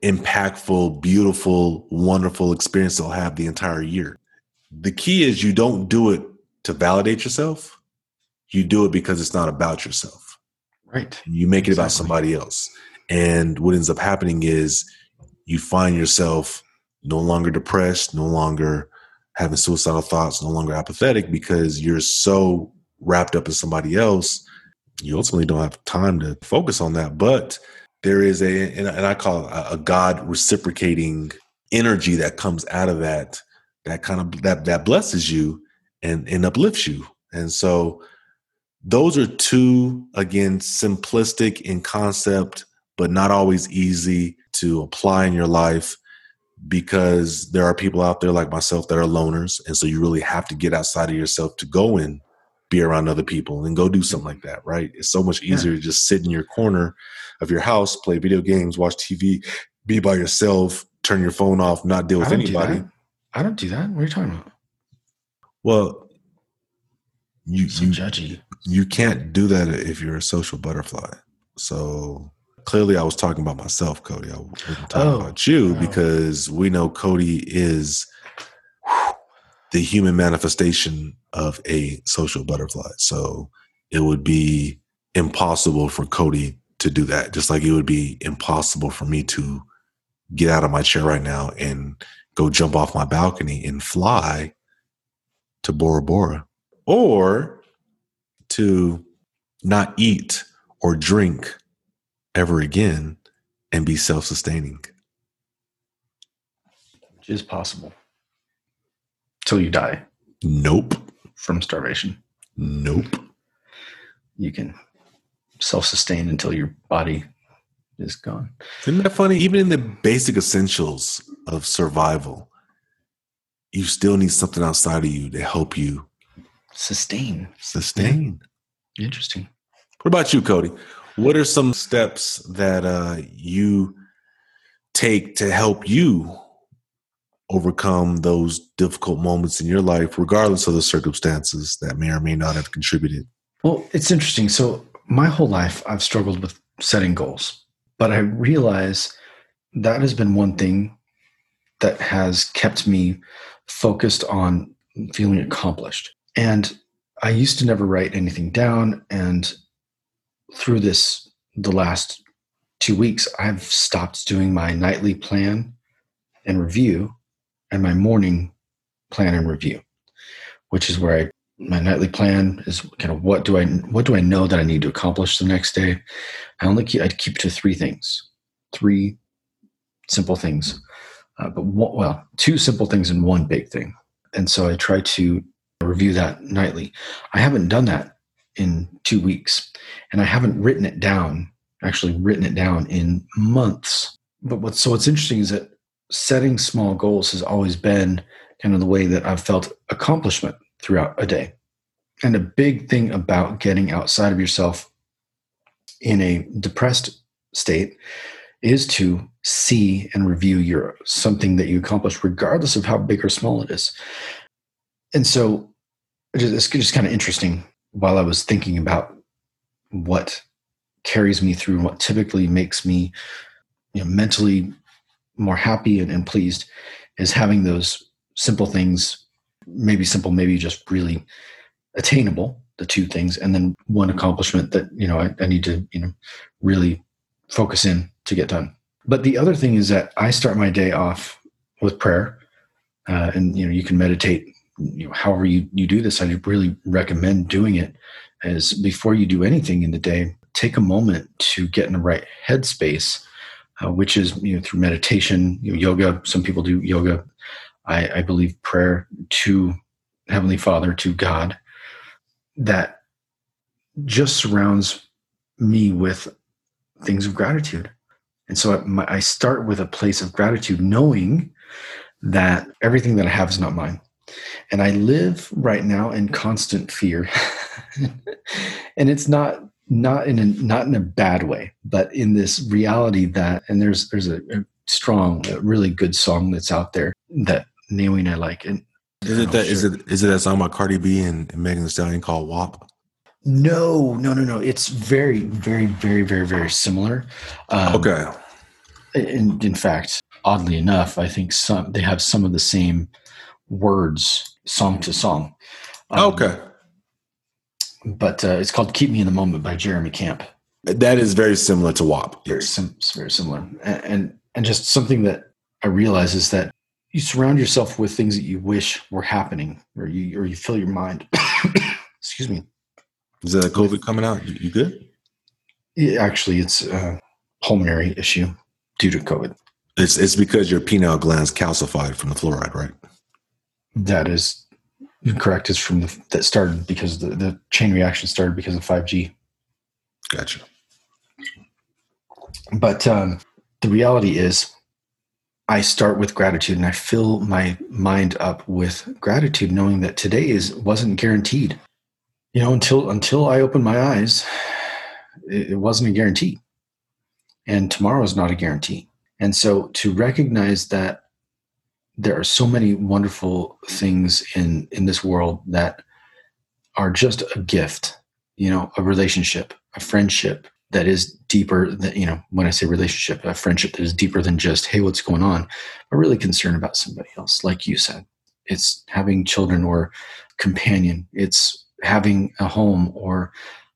impactful, beautiful, wonderful experience they'll have the entire year. The key is you don't do it to validate yourself. You do it because it's not about yourself. Right. You make it exactly. about somebody else. And what ends up happening is you find yourself no longer depressed, no longer having suicidal thoughts, no longer apathetic because you're so wrapped up in somebody else. You ultimately don't have time to focus on that. But there is a, and I call it a God reciprocating energy that comes out of that, that kind of, that, that blesses you and, and uplifts you. And so those are two, again, simplistic in concept, but not always easy to apply in your life because there are people out there like myself that are loners. And so you really have to get outside of yourself to go and be around other people and go do something like that, right? It's so much easier yeah. to just sit in your corner of your house, play video games, watch TV, be by yourself, turn your phone off, not deal with anybody. I don't do that. What are you talking about? Well, you so you, judgy. You can't do that if you're a social butterfly. So clearly, I was talking about myself, Cody. I wasn't talking oh, about you wow. because we know Cody is the human manifestation of a social butterfly. So it would be impossible for Cody to do that, just like it would be impossible for me to get out of my chair right now and go jump off my balcony and fly to Bora Bora or to not eat or drink ever again and be self sustaining. Which is possible. Till you die. Nope. From starvation. Nope. You can self sustain until your body is gone. Isn't that funny? Even in the basic essentials of survival, you still need something outside of you to help you sustain. Sustain. Yeah. Interesting. What about you, Cody? What are some steps that uh, you take to help you overcome those difficult moments in your life, regardless of the circumstances that may or may not have contributed? Well, it's interesting. So, my whole life, I've struggled with setting goals, but I realize that has been one thing that has kept me focused on feeling accomplished. And I used to never write anything down. And through this, the last two weeks, I've stopped doing my nightly plan and review and my morning plan and review, which is where I my nightly plan is kind of what do I what do I know that I need to accomplish the next day. I only keep I keep to three things, three simple things, uh, but one, well, two simple things and one big thing. And so I try to review that nightly. I haven't done that in two weeks, and I haven't written it down, actually written it down in months. But what's so what's interesting is that setting small goals has always been kind of the way that I've felt accomplishment throughout a day. And a big thing about getting outside of yourself in a depressed state is to see and review your something that you accomplished regardless of how big or small it is and so it's just kind of interesting while I was thinking about what carries me through what typically makes me you know, mentally more happy and, and pleased is having those simple things, maybe simple, maybe just really attainable, the two things, and then one accomplishment that, you know, I, I need to, you know, really focus in to get done. But the other thing is that I start my day off with prayer. Uh, and you know, you can meditate you know, however you, you do this, I really recommend doing it as before you do anything in the day, take a moment to get in the right headspace, uh, which is you know through meditation, you know, yoga. Some people do yoga. I, I believe prayer to Heavenly Father, to God, that just surrounds me with things of gratitude. And so I, start with a place of gratitude, knowing that everything that I have is not mine and I live right now in constant fear. and it's not not in a not in a bad way, but in this reality that and there's there's a, a strong, a really good song that's out there that And I like. And is it that sure. is it is it that song by Cardi B and, and Megan Thee Stallion called WAP? No, no, no, no. It's very, very, very, very, very similar. Um, okay. in, in fact, oddly enough, I think some they have some of the same words song to song. Um, okay. But uh, it's called "Keep Me in the Moment" by Jeremy Camp. That is very similar to WAP. Very sim- very similar, and, and and just something that I realize is that you surround yourself with things that you wish were happening, or you or you fill your mind. excuse me. Is that COVID coming out? You, you good? Yeah, actually, it's a pulmonary issue due to COVID. It's it's because your pineal gland's calcified from the fluoride, right? That is correct. Is from the that started because the, the chain reaction started because of five G. Gotcha. But um, the reality is, I start with gratitude and I fill my mind up with gratitude, knowing that today is wasn't guaranteed. You know, until until I opened my eyes, it, it wasn't a guarantee, and tomorrow is not a guarantee. And so, to recognize that there are so many wonderful things in in this world that are just a gift, you know, a relationship, a friendship, that is deeper than you know when i say relationship a friendship that is deeper than just hey what's going on? But really concerned about somebody else like you said. It's having children or companion. It's having a home or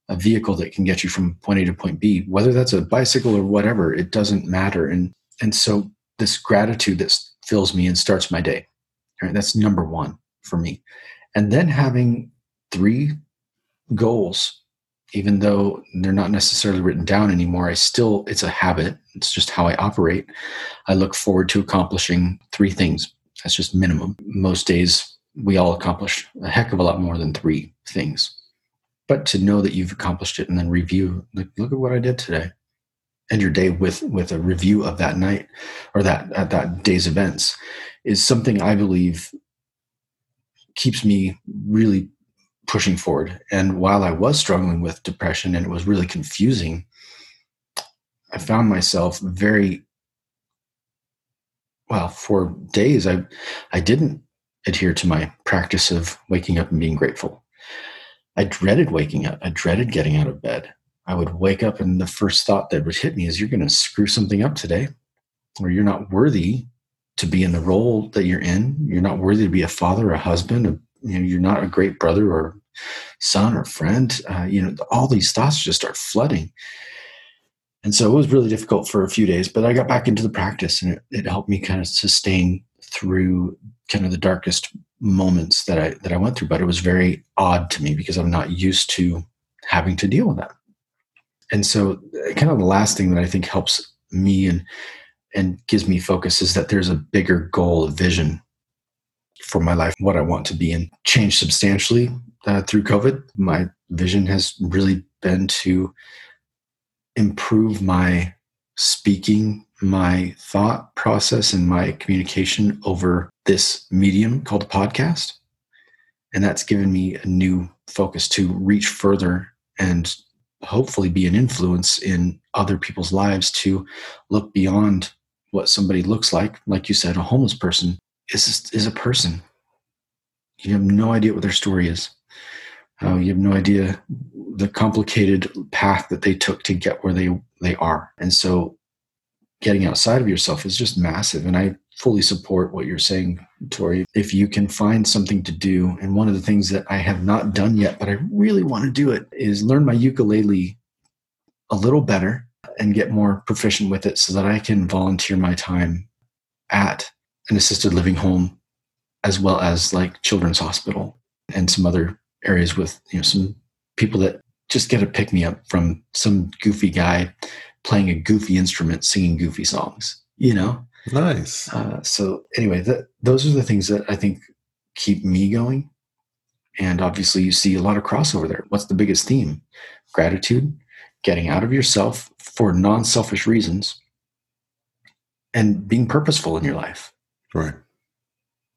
a vehicle that can get you from point a to point b whether that's a bicycle or whatever it doesn't matter. And and so this gratitude that fills me and starts my day right? That's number one for me. And then having three goals even though they're not necessarily written down anymore, I still, it's a habit. It's just how I operate. I look forward to accomplishing three things. That's just minimum. Most days, we all accomplish a heck of a lot more than three things. But to know that you've accomplished it and then review, like, look at what I did today. End your day with with a review of that night or that at that day's events is something I believe keeps me really pushing forward. And while I was struggling with depression and it was really confusing, I found myself very well for days I I didn't adhere to my practice of waking up and being grateful. I dreaded waking up. I dreaded getting out of bed. I would wake up and the first thought that would hit me is you're going to screw something up today or you're not worthy to be in the role that you're in. You're not worthy to be a father, a husband, a you know you're not a great brother or son or friend uh, you know all these thoughts just start flooding. And so it was really difficult for a few days but i got back into the practice and it, it helped me kind of sustain through kind of the darkest moments that i that i went through but it was very odd to me because i'm not used to having to deal with that. And so uh, kind of the last thing that i think helps me and and gives me focus is that there's a bigger goal a vision for my life, what I want to be, and change substantially uh, through COVID. My vision has really been to improve my speaking, my thought process, and my communication over this medium called a podcast. And that's given me a new focus to reach further and hopefully be an influence in other people's lives to look beyond what somebody looks like. Like you said, a homeless person is is a person. You have no idea what their story is. Uh, you have no idea the complicated path that they took to get where they they are. And so, getting outside of yourself is just massive. And I fully support what you're saying, Tori. If you can find something to do, and one of the things that I have not done yet, but I really want to do it, is learn my ukulele a little better and get more proficient with it so that I can volunteer my time at an assisted living home as well as like children's hospital and some other areas with you know some people that just get a pick me up from some goofy guy playing a goofy instrument singing goofy songs you know? Nice. Uh, so anyway that, those are the things that i think keep me going. And obviously you see a lot of crossover there. What's the biggest theme? Gratitude getting out of yourself for non-selfish reasons and being purposeful in your life. Right.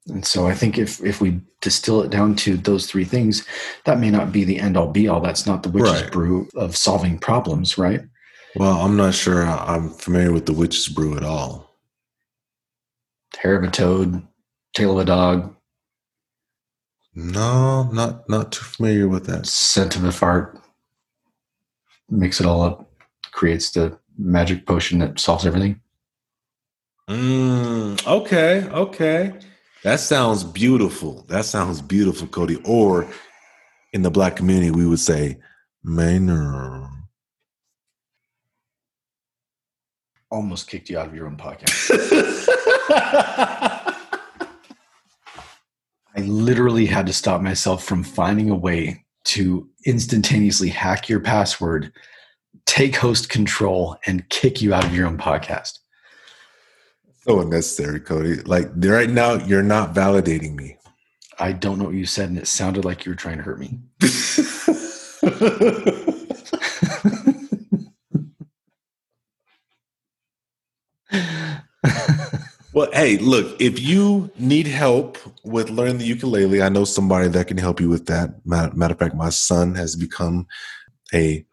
And so I think if if we distill it down to those three things, that may not be the end all be all. That's not the witch's Right. brew of solving problems, right? Well, I'm not sure I'm familiar with the witch's brew at all. Hair of a toad, tail of a dog, No, not not too familiar with that. scent of a fart. Mix it all up, creates the magic potion that solves everything. Mm, okay, okay. That sounds beautiful. That sounds beautiful, Cody. Or in the black community, we would say Maynard. Almost kicked you out of your own podcast. I literally had to stop myself from finding a way to instantaneously hack your password, take host control, and kick you out of your own podcast. So unnecessary, Cody. Like right now, you're not validating me. I don't know what you said, and it sounded like you were trying to hurt me. well, hey, look, if you need help with learning the ukulele, I know somebody that can help you with that. Matter of fact, my son has become a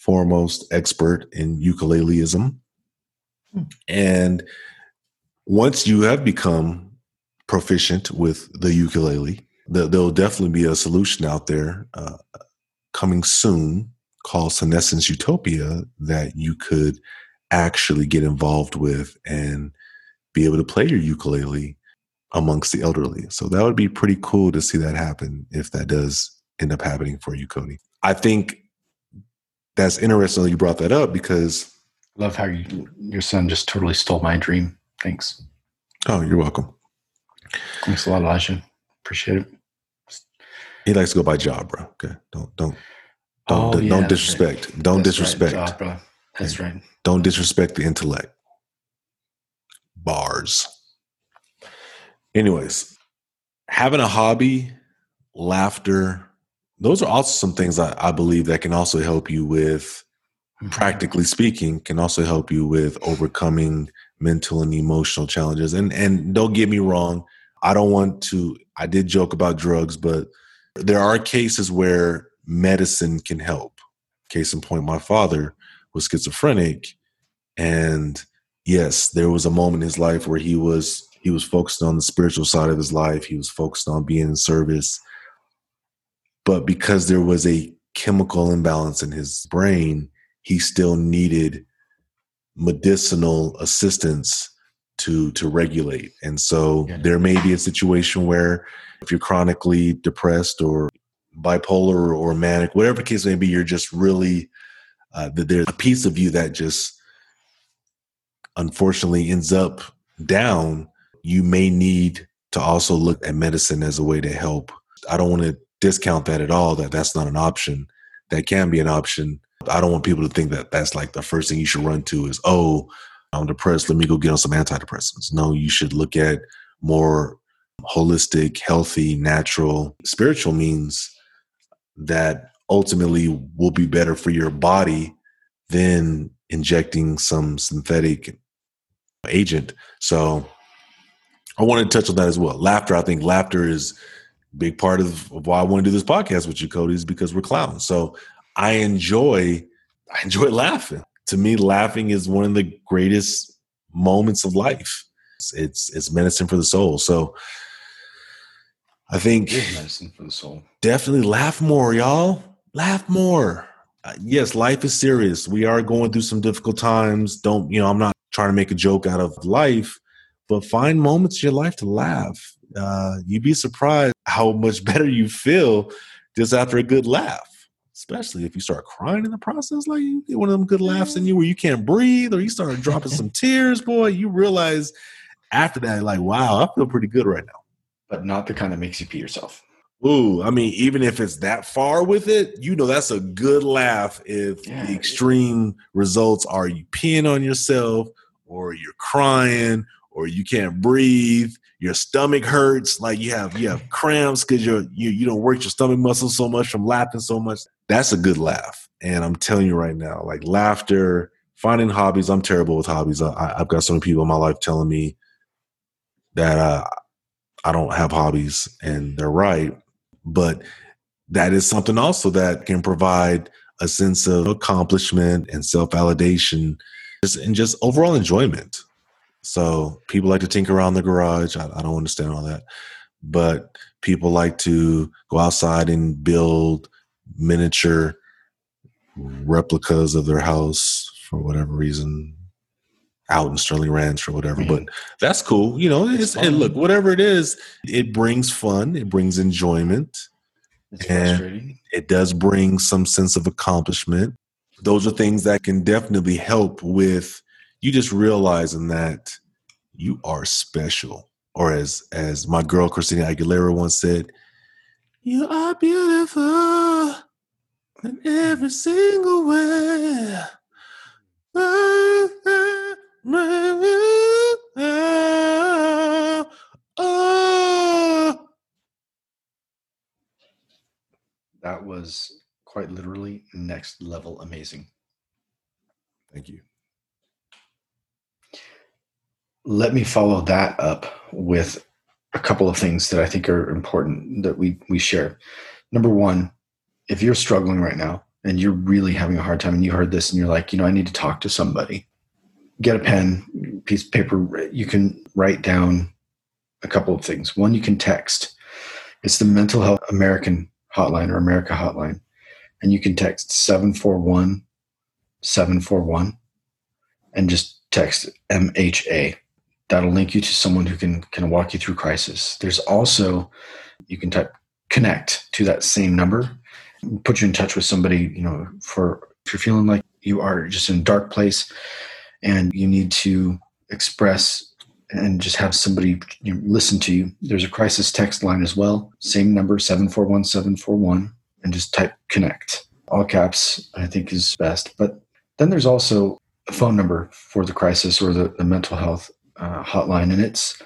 foremost expert in ukuleleism. Hmm. And once you have become proficient with the ukulele, there'll definitely be a solution out there uh, coming soon called Senescence Utopia that you could actually get involved with and be able to play your ukulele amongst the elderly. So that would be pretty cool to see that happen if that does end up happening for you, Cody. I think that's interesting that you brought that up because love how you, your son just totally stole my dream. Thanks. Oh, you're welcome. Thanks a lot, Elijah. Appreciate it. He likes to go by job, bro. Okay. Don't don't don't, oh, yeah, don't disrespect. Right. Don't that's disrespect. Right, job. That's right. Don't disrespect the intellect. Bars. Anyways, having a hobby, laughter, those are also some things I, I believe that can also help you with, mm-hmm. practically speaking, can also help you with overcoming mental and emotional challenges. And and don't get me wrong, I don't want to I did joke about drugs, but there are cases where medicine can help. Case in point, my father was schizophrenic and yes, there was a moment in his life where he was he was focused on the spiritual side of his life. He was focused on being in service. But because there was a chemical imbalance in his brain, he still needed medicinal assistance to to regulate. And so yeah. there may be a situation where if you're chronically depressed or bipolar or manic, whatever the case may be, you're just really uh, there's a piece of you that just unfortunately ends up down. You may need to also look at medicine as a way to help. I don't want to discount that at all. That that's not an option. That can be an option I don't want people to think that that's like the first thing you should run to is, oh, I'm depressed. Let me go get on some antidepressants. No, you should look at more holistic, healthy, natural, spiritual means that ultimately will be better for your body than injecting some synthetic agent. So I want to touch on that as well. Laughter, I think laughter is big part of why I want to do this podcast with you, Cody, is because we're clowns. So I enjoy I enjoy laughing. To me, laughing is one of the greatest moments of life. It's it's, it's medicine for the soul. So I think medicine for the soul. Definitely laugh more, y'all. Laugh more. Uh, yes, life is serious. We are going through some difficult times. Don't you know? I'm not trying to make a joke out of life, but find moments in your life to laugh. Uh, you'd be surprised how much better you feel just after a good laugh especially if you start crying in the process, like you get one of them good laughs in mm-hmm. you where you can't breathe, or you start dropping some tears, boy, you realize after that, like, wow, I feel pretty good right now. But not the kind that makes you pee yourself. Ooh, I mean, even if it's that far with it, you know that's a good laugh if yeah. the extreme results are you peeing on yourself or you're crying or you can't breathe your stomach hurts like you have you have cramps because you're you, you don't work your stomach muscles so much from laughing so much that's a good laugh and i'm telling you right now like laughter finding hobbies i'm terrible with hobbies I, have got so many people in my life telling me that uh, i don't have hobbies and they're right but that is something also that can provide a sense of accomplishment and self-validation and just overall enjoyment so people like to tinker around the garage. I, I don't understand all that, but people like to go outside and build miniature replicas of their house for whatever reason. out in Sterling Ranch or whatever. But that's cool. You know, it's, it's and look, whatever it is, it brings fun, it brings enjoyment. It's and it does bring some sense of accomplishment. Those are things that can definitely help with you just realizing that you are special. Or as as my girl Christina Aguilera once said, you are beautiful in every single way. That was quite literally next level amazing. Thank you. Let me follow that up with a couple of things that I think are important that we we share. Number one, if you're struggling right now and you're really having a hard time and you heard this and you're like, you know, I need to talk to somebody, get a pen, piece of paper. You can write down a couple of things. One, you can text. It's the Mental Health American Hotline or America Hotline. And you can text 741 741 and just text MHA that'll link you to someone who can can walk you through crisis. There's also you can type connect to that same number, put you in touch with somebody, you know, for if you're feeling like you are just in a dark place and you need to express and just have somebody you know, listen to you. There's a crisis text line as well, same number 741741 and just type connect. All caps I think is best. But then there's also a phone number for the crisis or the, the mental health uh, hotline, and it's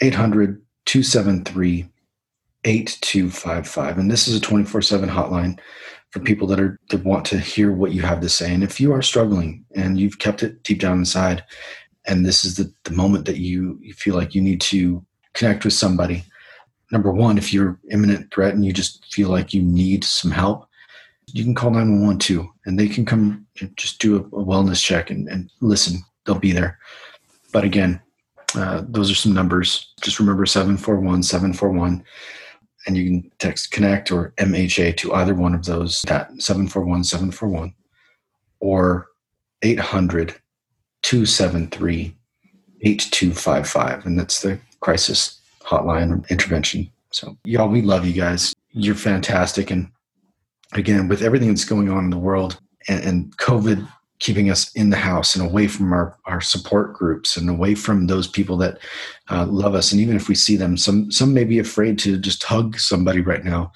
800 273 8255. And this is a 24 7 hotline for people that are that want to hear what you have to say. And if you are struggling and you've kept it deep down inside, and this is the, the moment that you, you feel like you need to connect with somebody, number one, if you're imminent threat and you just feel like you need some help, you can call 911 too, and they can come just do a, a wellness check and, and listen. They'll be there. But again, uh, those are some numbers. Just remember 741 741. And you can text connect or MHA to either one of those, that 741 741 or 800 273 8255. And that's the crisis hotline intervention. So, y'all, we love you guys. You're fantastic. And again, with everything that's going on in the world and, and COVID keeping us in the house and away from our, our support groups and away from those people that uh, love us. And even if we see them, some some may be afraid to just hug somebody right now.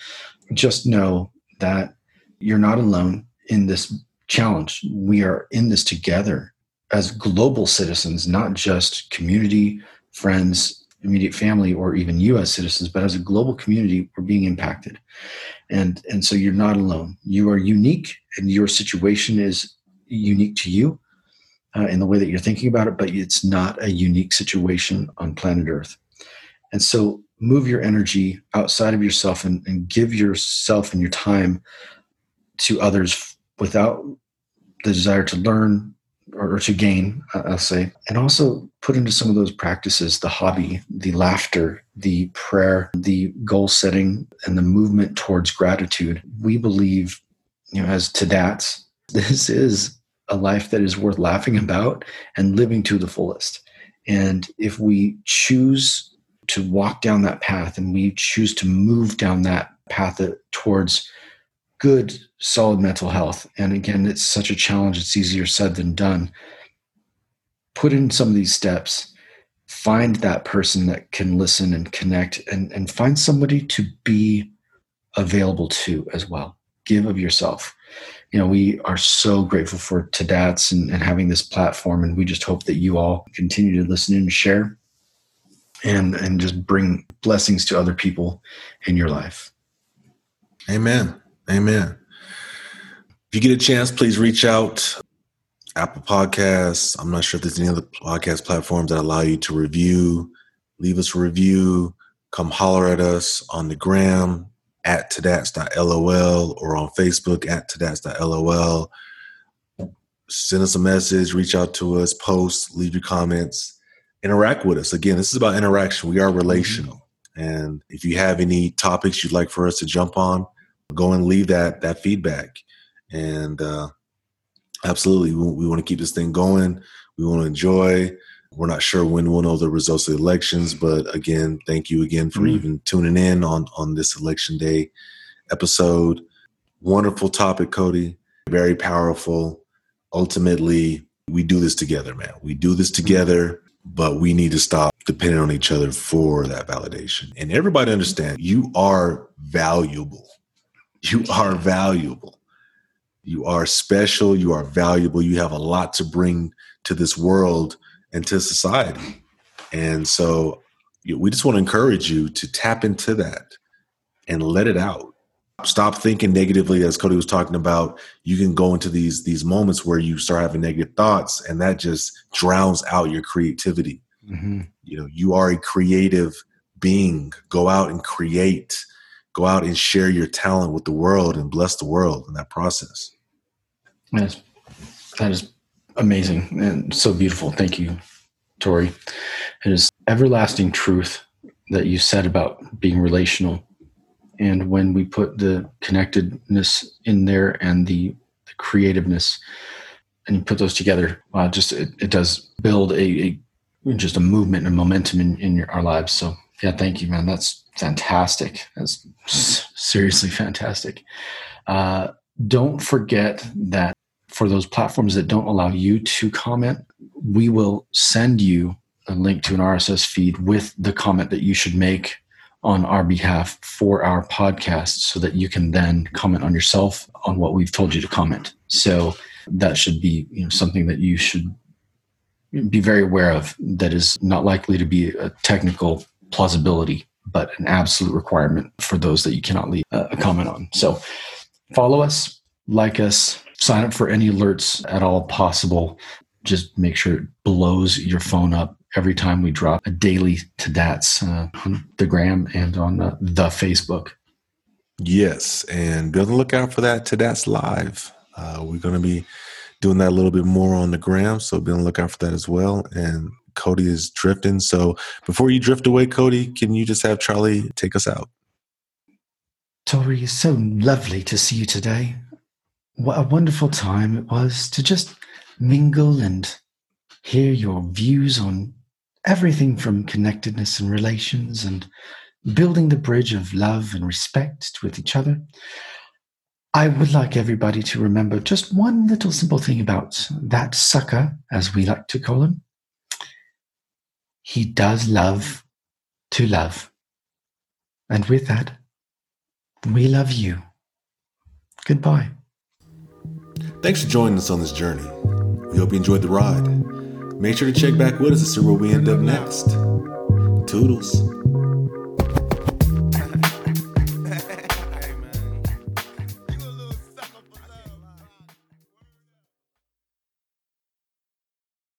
Just know that you're not alone in this challenge. We are in this together as global citizens, not just community, friends, immediate family, or even U.S. citizens, but as a global community, we're being impacted. And and so you're not alone. You are unique, and your situation is unique to you uh, in the way that you're thinking about it, but it's not a unique situation on planet Earth. And so move your energy outside of yourself and, and give yourself and your time to others without the desire to learn or, to gain, I'll say, and also put into some of those practices the hobby, the laughter, the prayer, the goal setting, and the movement towards gratitude. We believe, you know, as TDATS, this is a life that is worth laughing about and living to the fullest. And if we choose to walk down that path and we choose to move down that path towards good, solid mental health, and again, it's such a challenge, it's easier said than done. Put in some of these steps, find that person that can listen and connect, and, and find somebody to be available to as well. Give of yourself you know, we are so grateful for TDATS and, and having this platform, and we just hope that you all continue to listen and share, and and just bring blessings to other people in your life. Amen. Amen. If you get a chance, please reach out. Apple Podcasts. I'm not sure if there's any other podcast platforms that allow you to review. Leave us a review. Come holler at us on the gram, at tdats.lol or on Facebook at tdats.lol. Send us a message, reach out to us, post, leave your comments, interact with us. Again, this is about interaction. We are relational. And if you have any topics you'd like for us to jump on, go and leave that that feedback. And uh, absolutely, we, we want to keep this thing going. We want to enjoy. We're not sure when we'll know the results of the elections, but again, thank you again for mm. even tuning in on on this election day episode. Wonderful topic, Cody. Very powerful. Ultimately, we do this together, man. We do this together, but we need to stop depending on each other for that validation. And everybody understand you are valuable. You are valuable. You are special. You are valuable. You have a lot to bring to this world and to society. And so we just want to encourage you to tap into that and let it out. Stop thinking negatively, as Cody was talking about. You can go into these these moments where you start having negative thoughts, and that just drowns out your creativity. Mm-hmm. You know, you are a creative being. Go out and create. Go out and share your talent with the world and bless the world in that process. Yes, that is amazing and so beautiful. Thank you, Tori. It is everlasting truth that you said about being relational. And when we put the connectedness in there and the, the creativeness, and you put those together, wow, just it, it does build a, a just a movement and momentum in, in your, our lives. So yeah, thank you, man. That's fantastic. That's seriously fantastic. Uh, don't forget that for those platforms that don't allow you to comment, we will send you a link to an RSS feed with the comment that you should make on our behalf for our podcast so that you can then comment on yourself on what we've told you to comment. So that should be you know, something that you should be very aware of that is not likely to be a technical plausibility, but an absolute requirement for those that you cannot leave uh, a comment on. So follow us, like us, sign up for any alerts at all possible. Just make sure it blows your phone up every time we drop a daily TDATS uh, on the gram and on uh, the Facebook. Yes, and be on the lookout for that TDATS live. Uh, we're going to be doing that a little bit more on the gram. So be on the lookout for that as well. And Cody is drifting. So before you drift away, Cody, can you just have Charlie take us out? Tori, it's so lovely to see you today. What a wonderful time it was to just mingle and hear your views on everything from connectedness and relations and building the bridge of love and respect with each other. I would like everybody to remember just one little simple thing about that sucker, as we like to call him. He does love to love. And with that, we love you. Goodbye. Thanks for joining us on this journey. We hope you enjoyed the ride. Make sure to check back with us to see where we end up next. Toodles.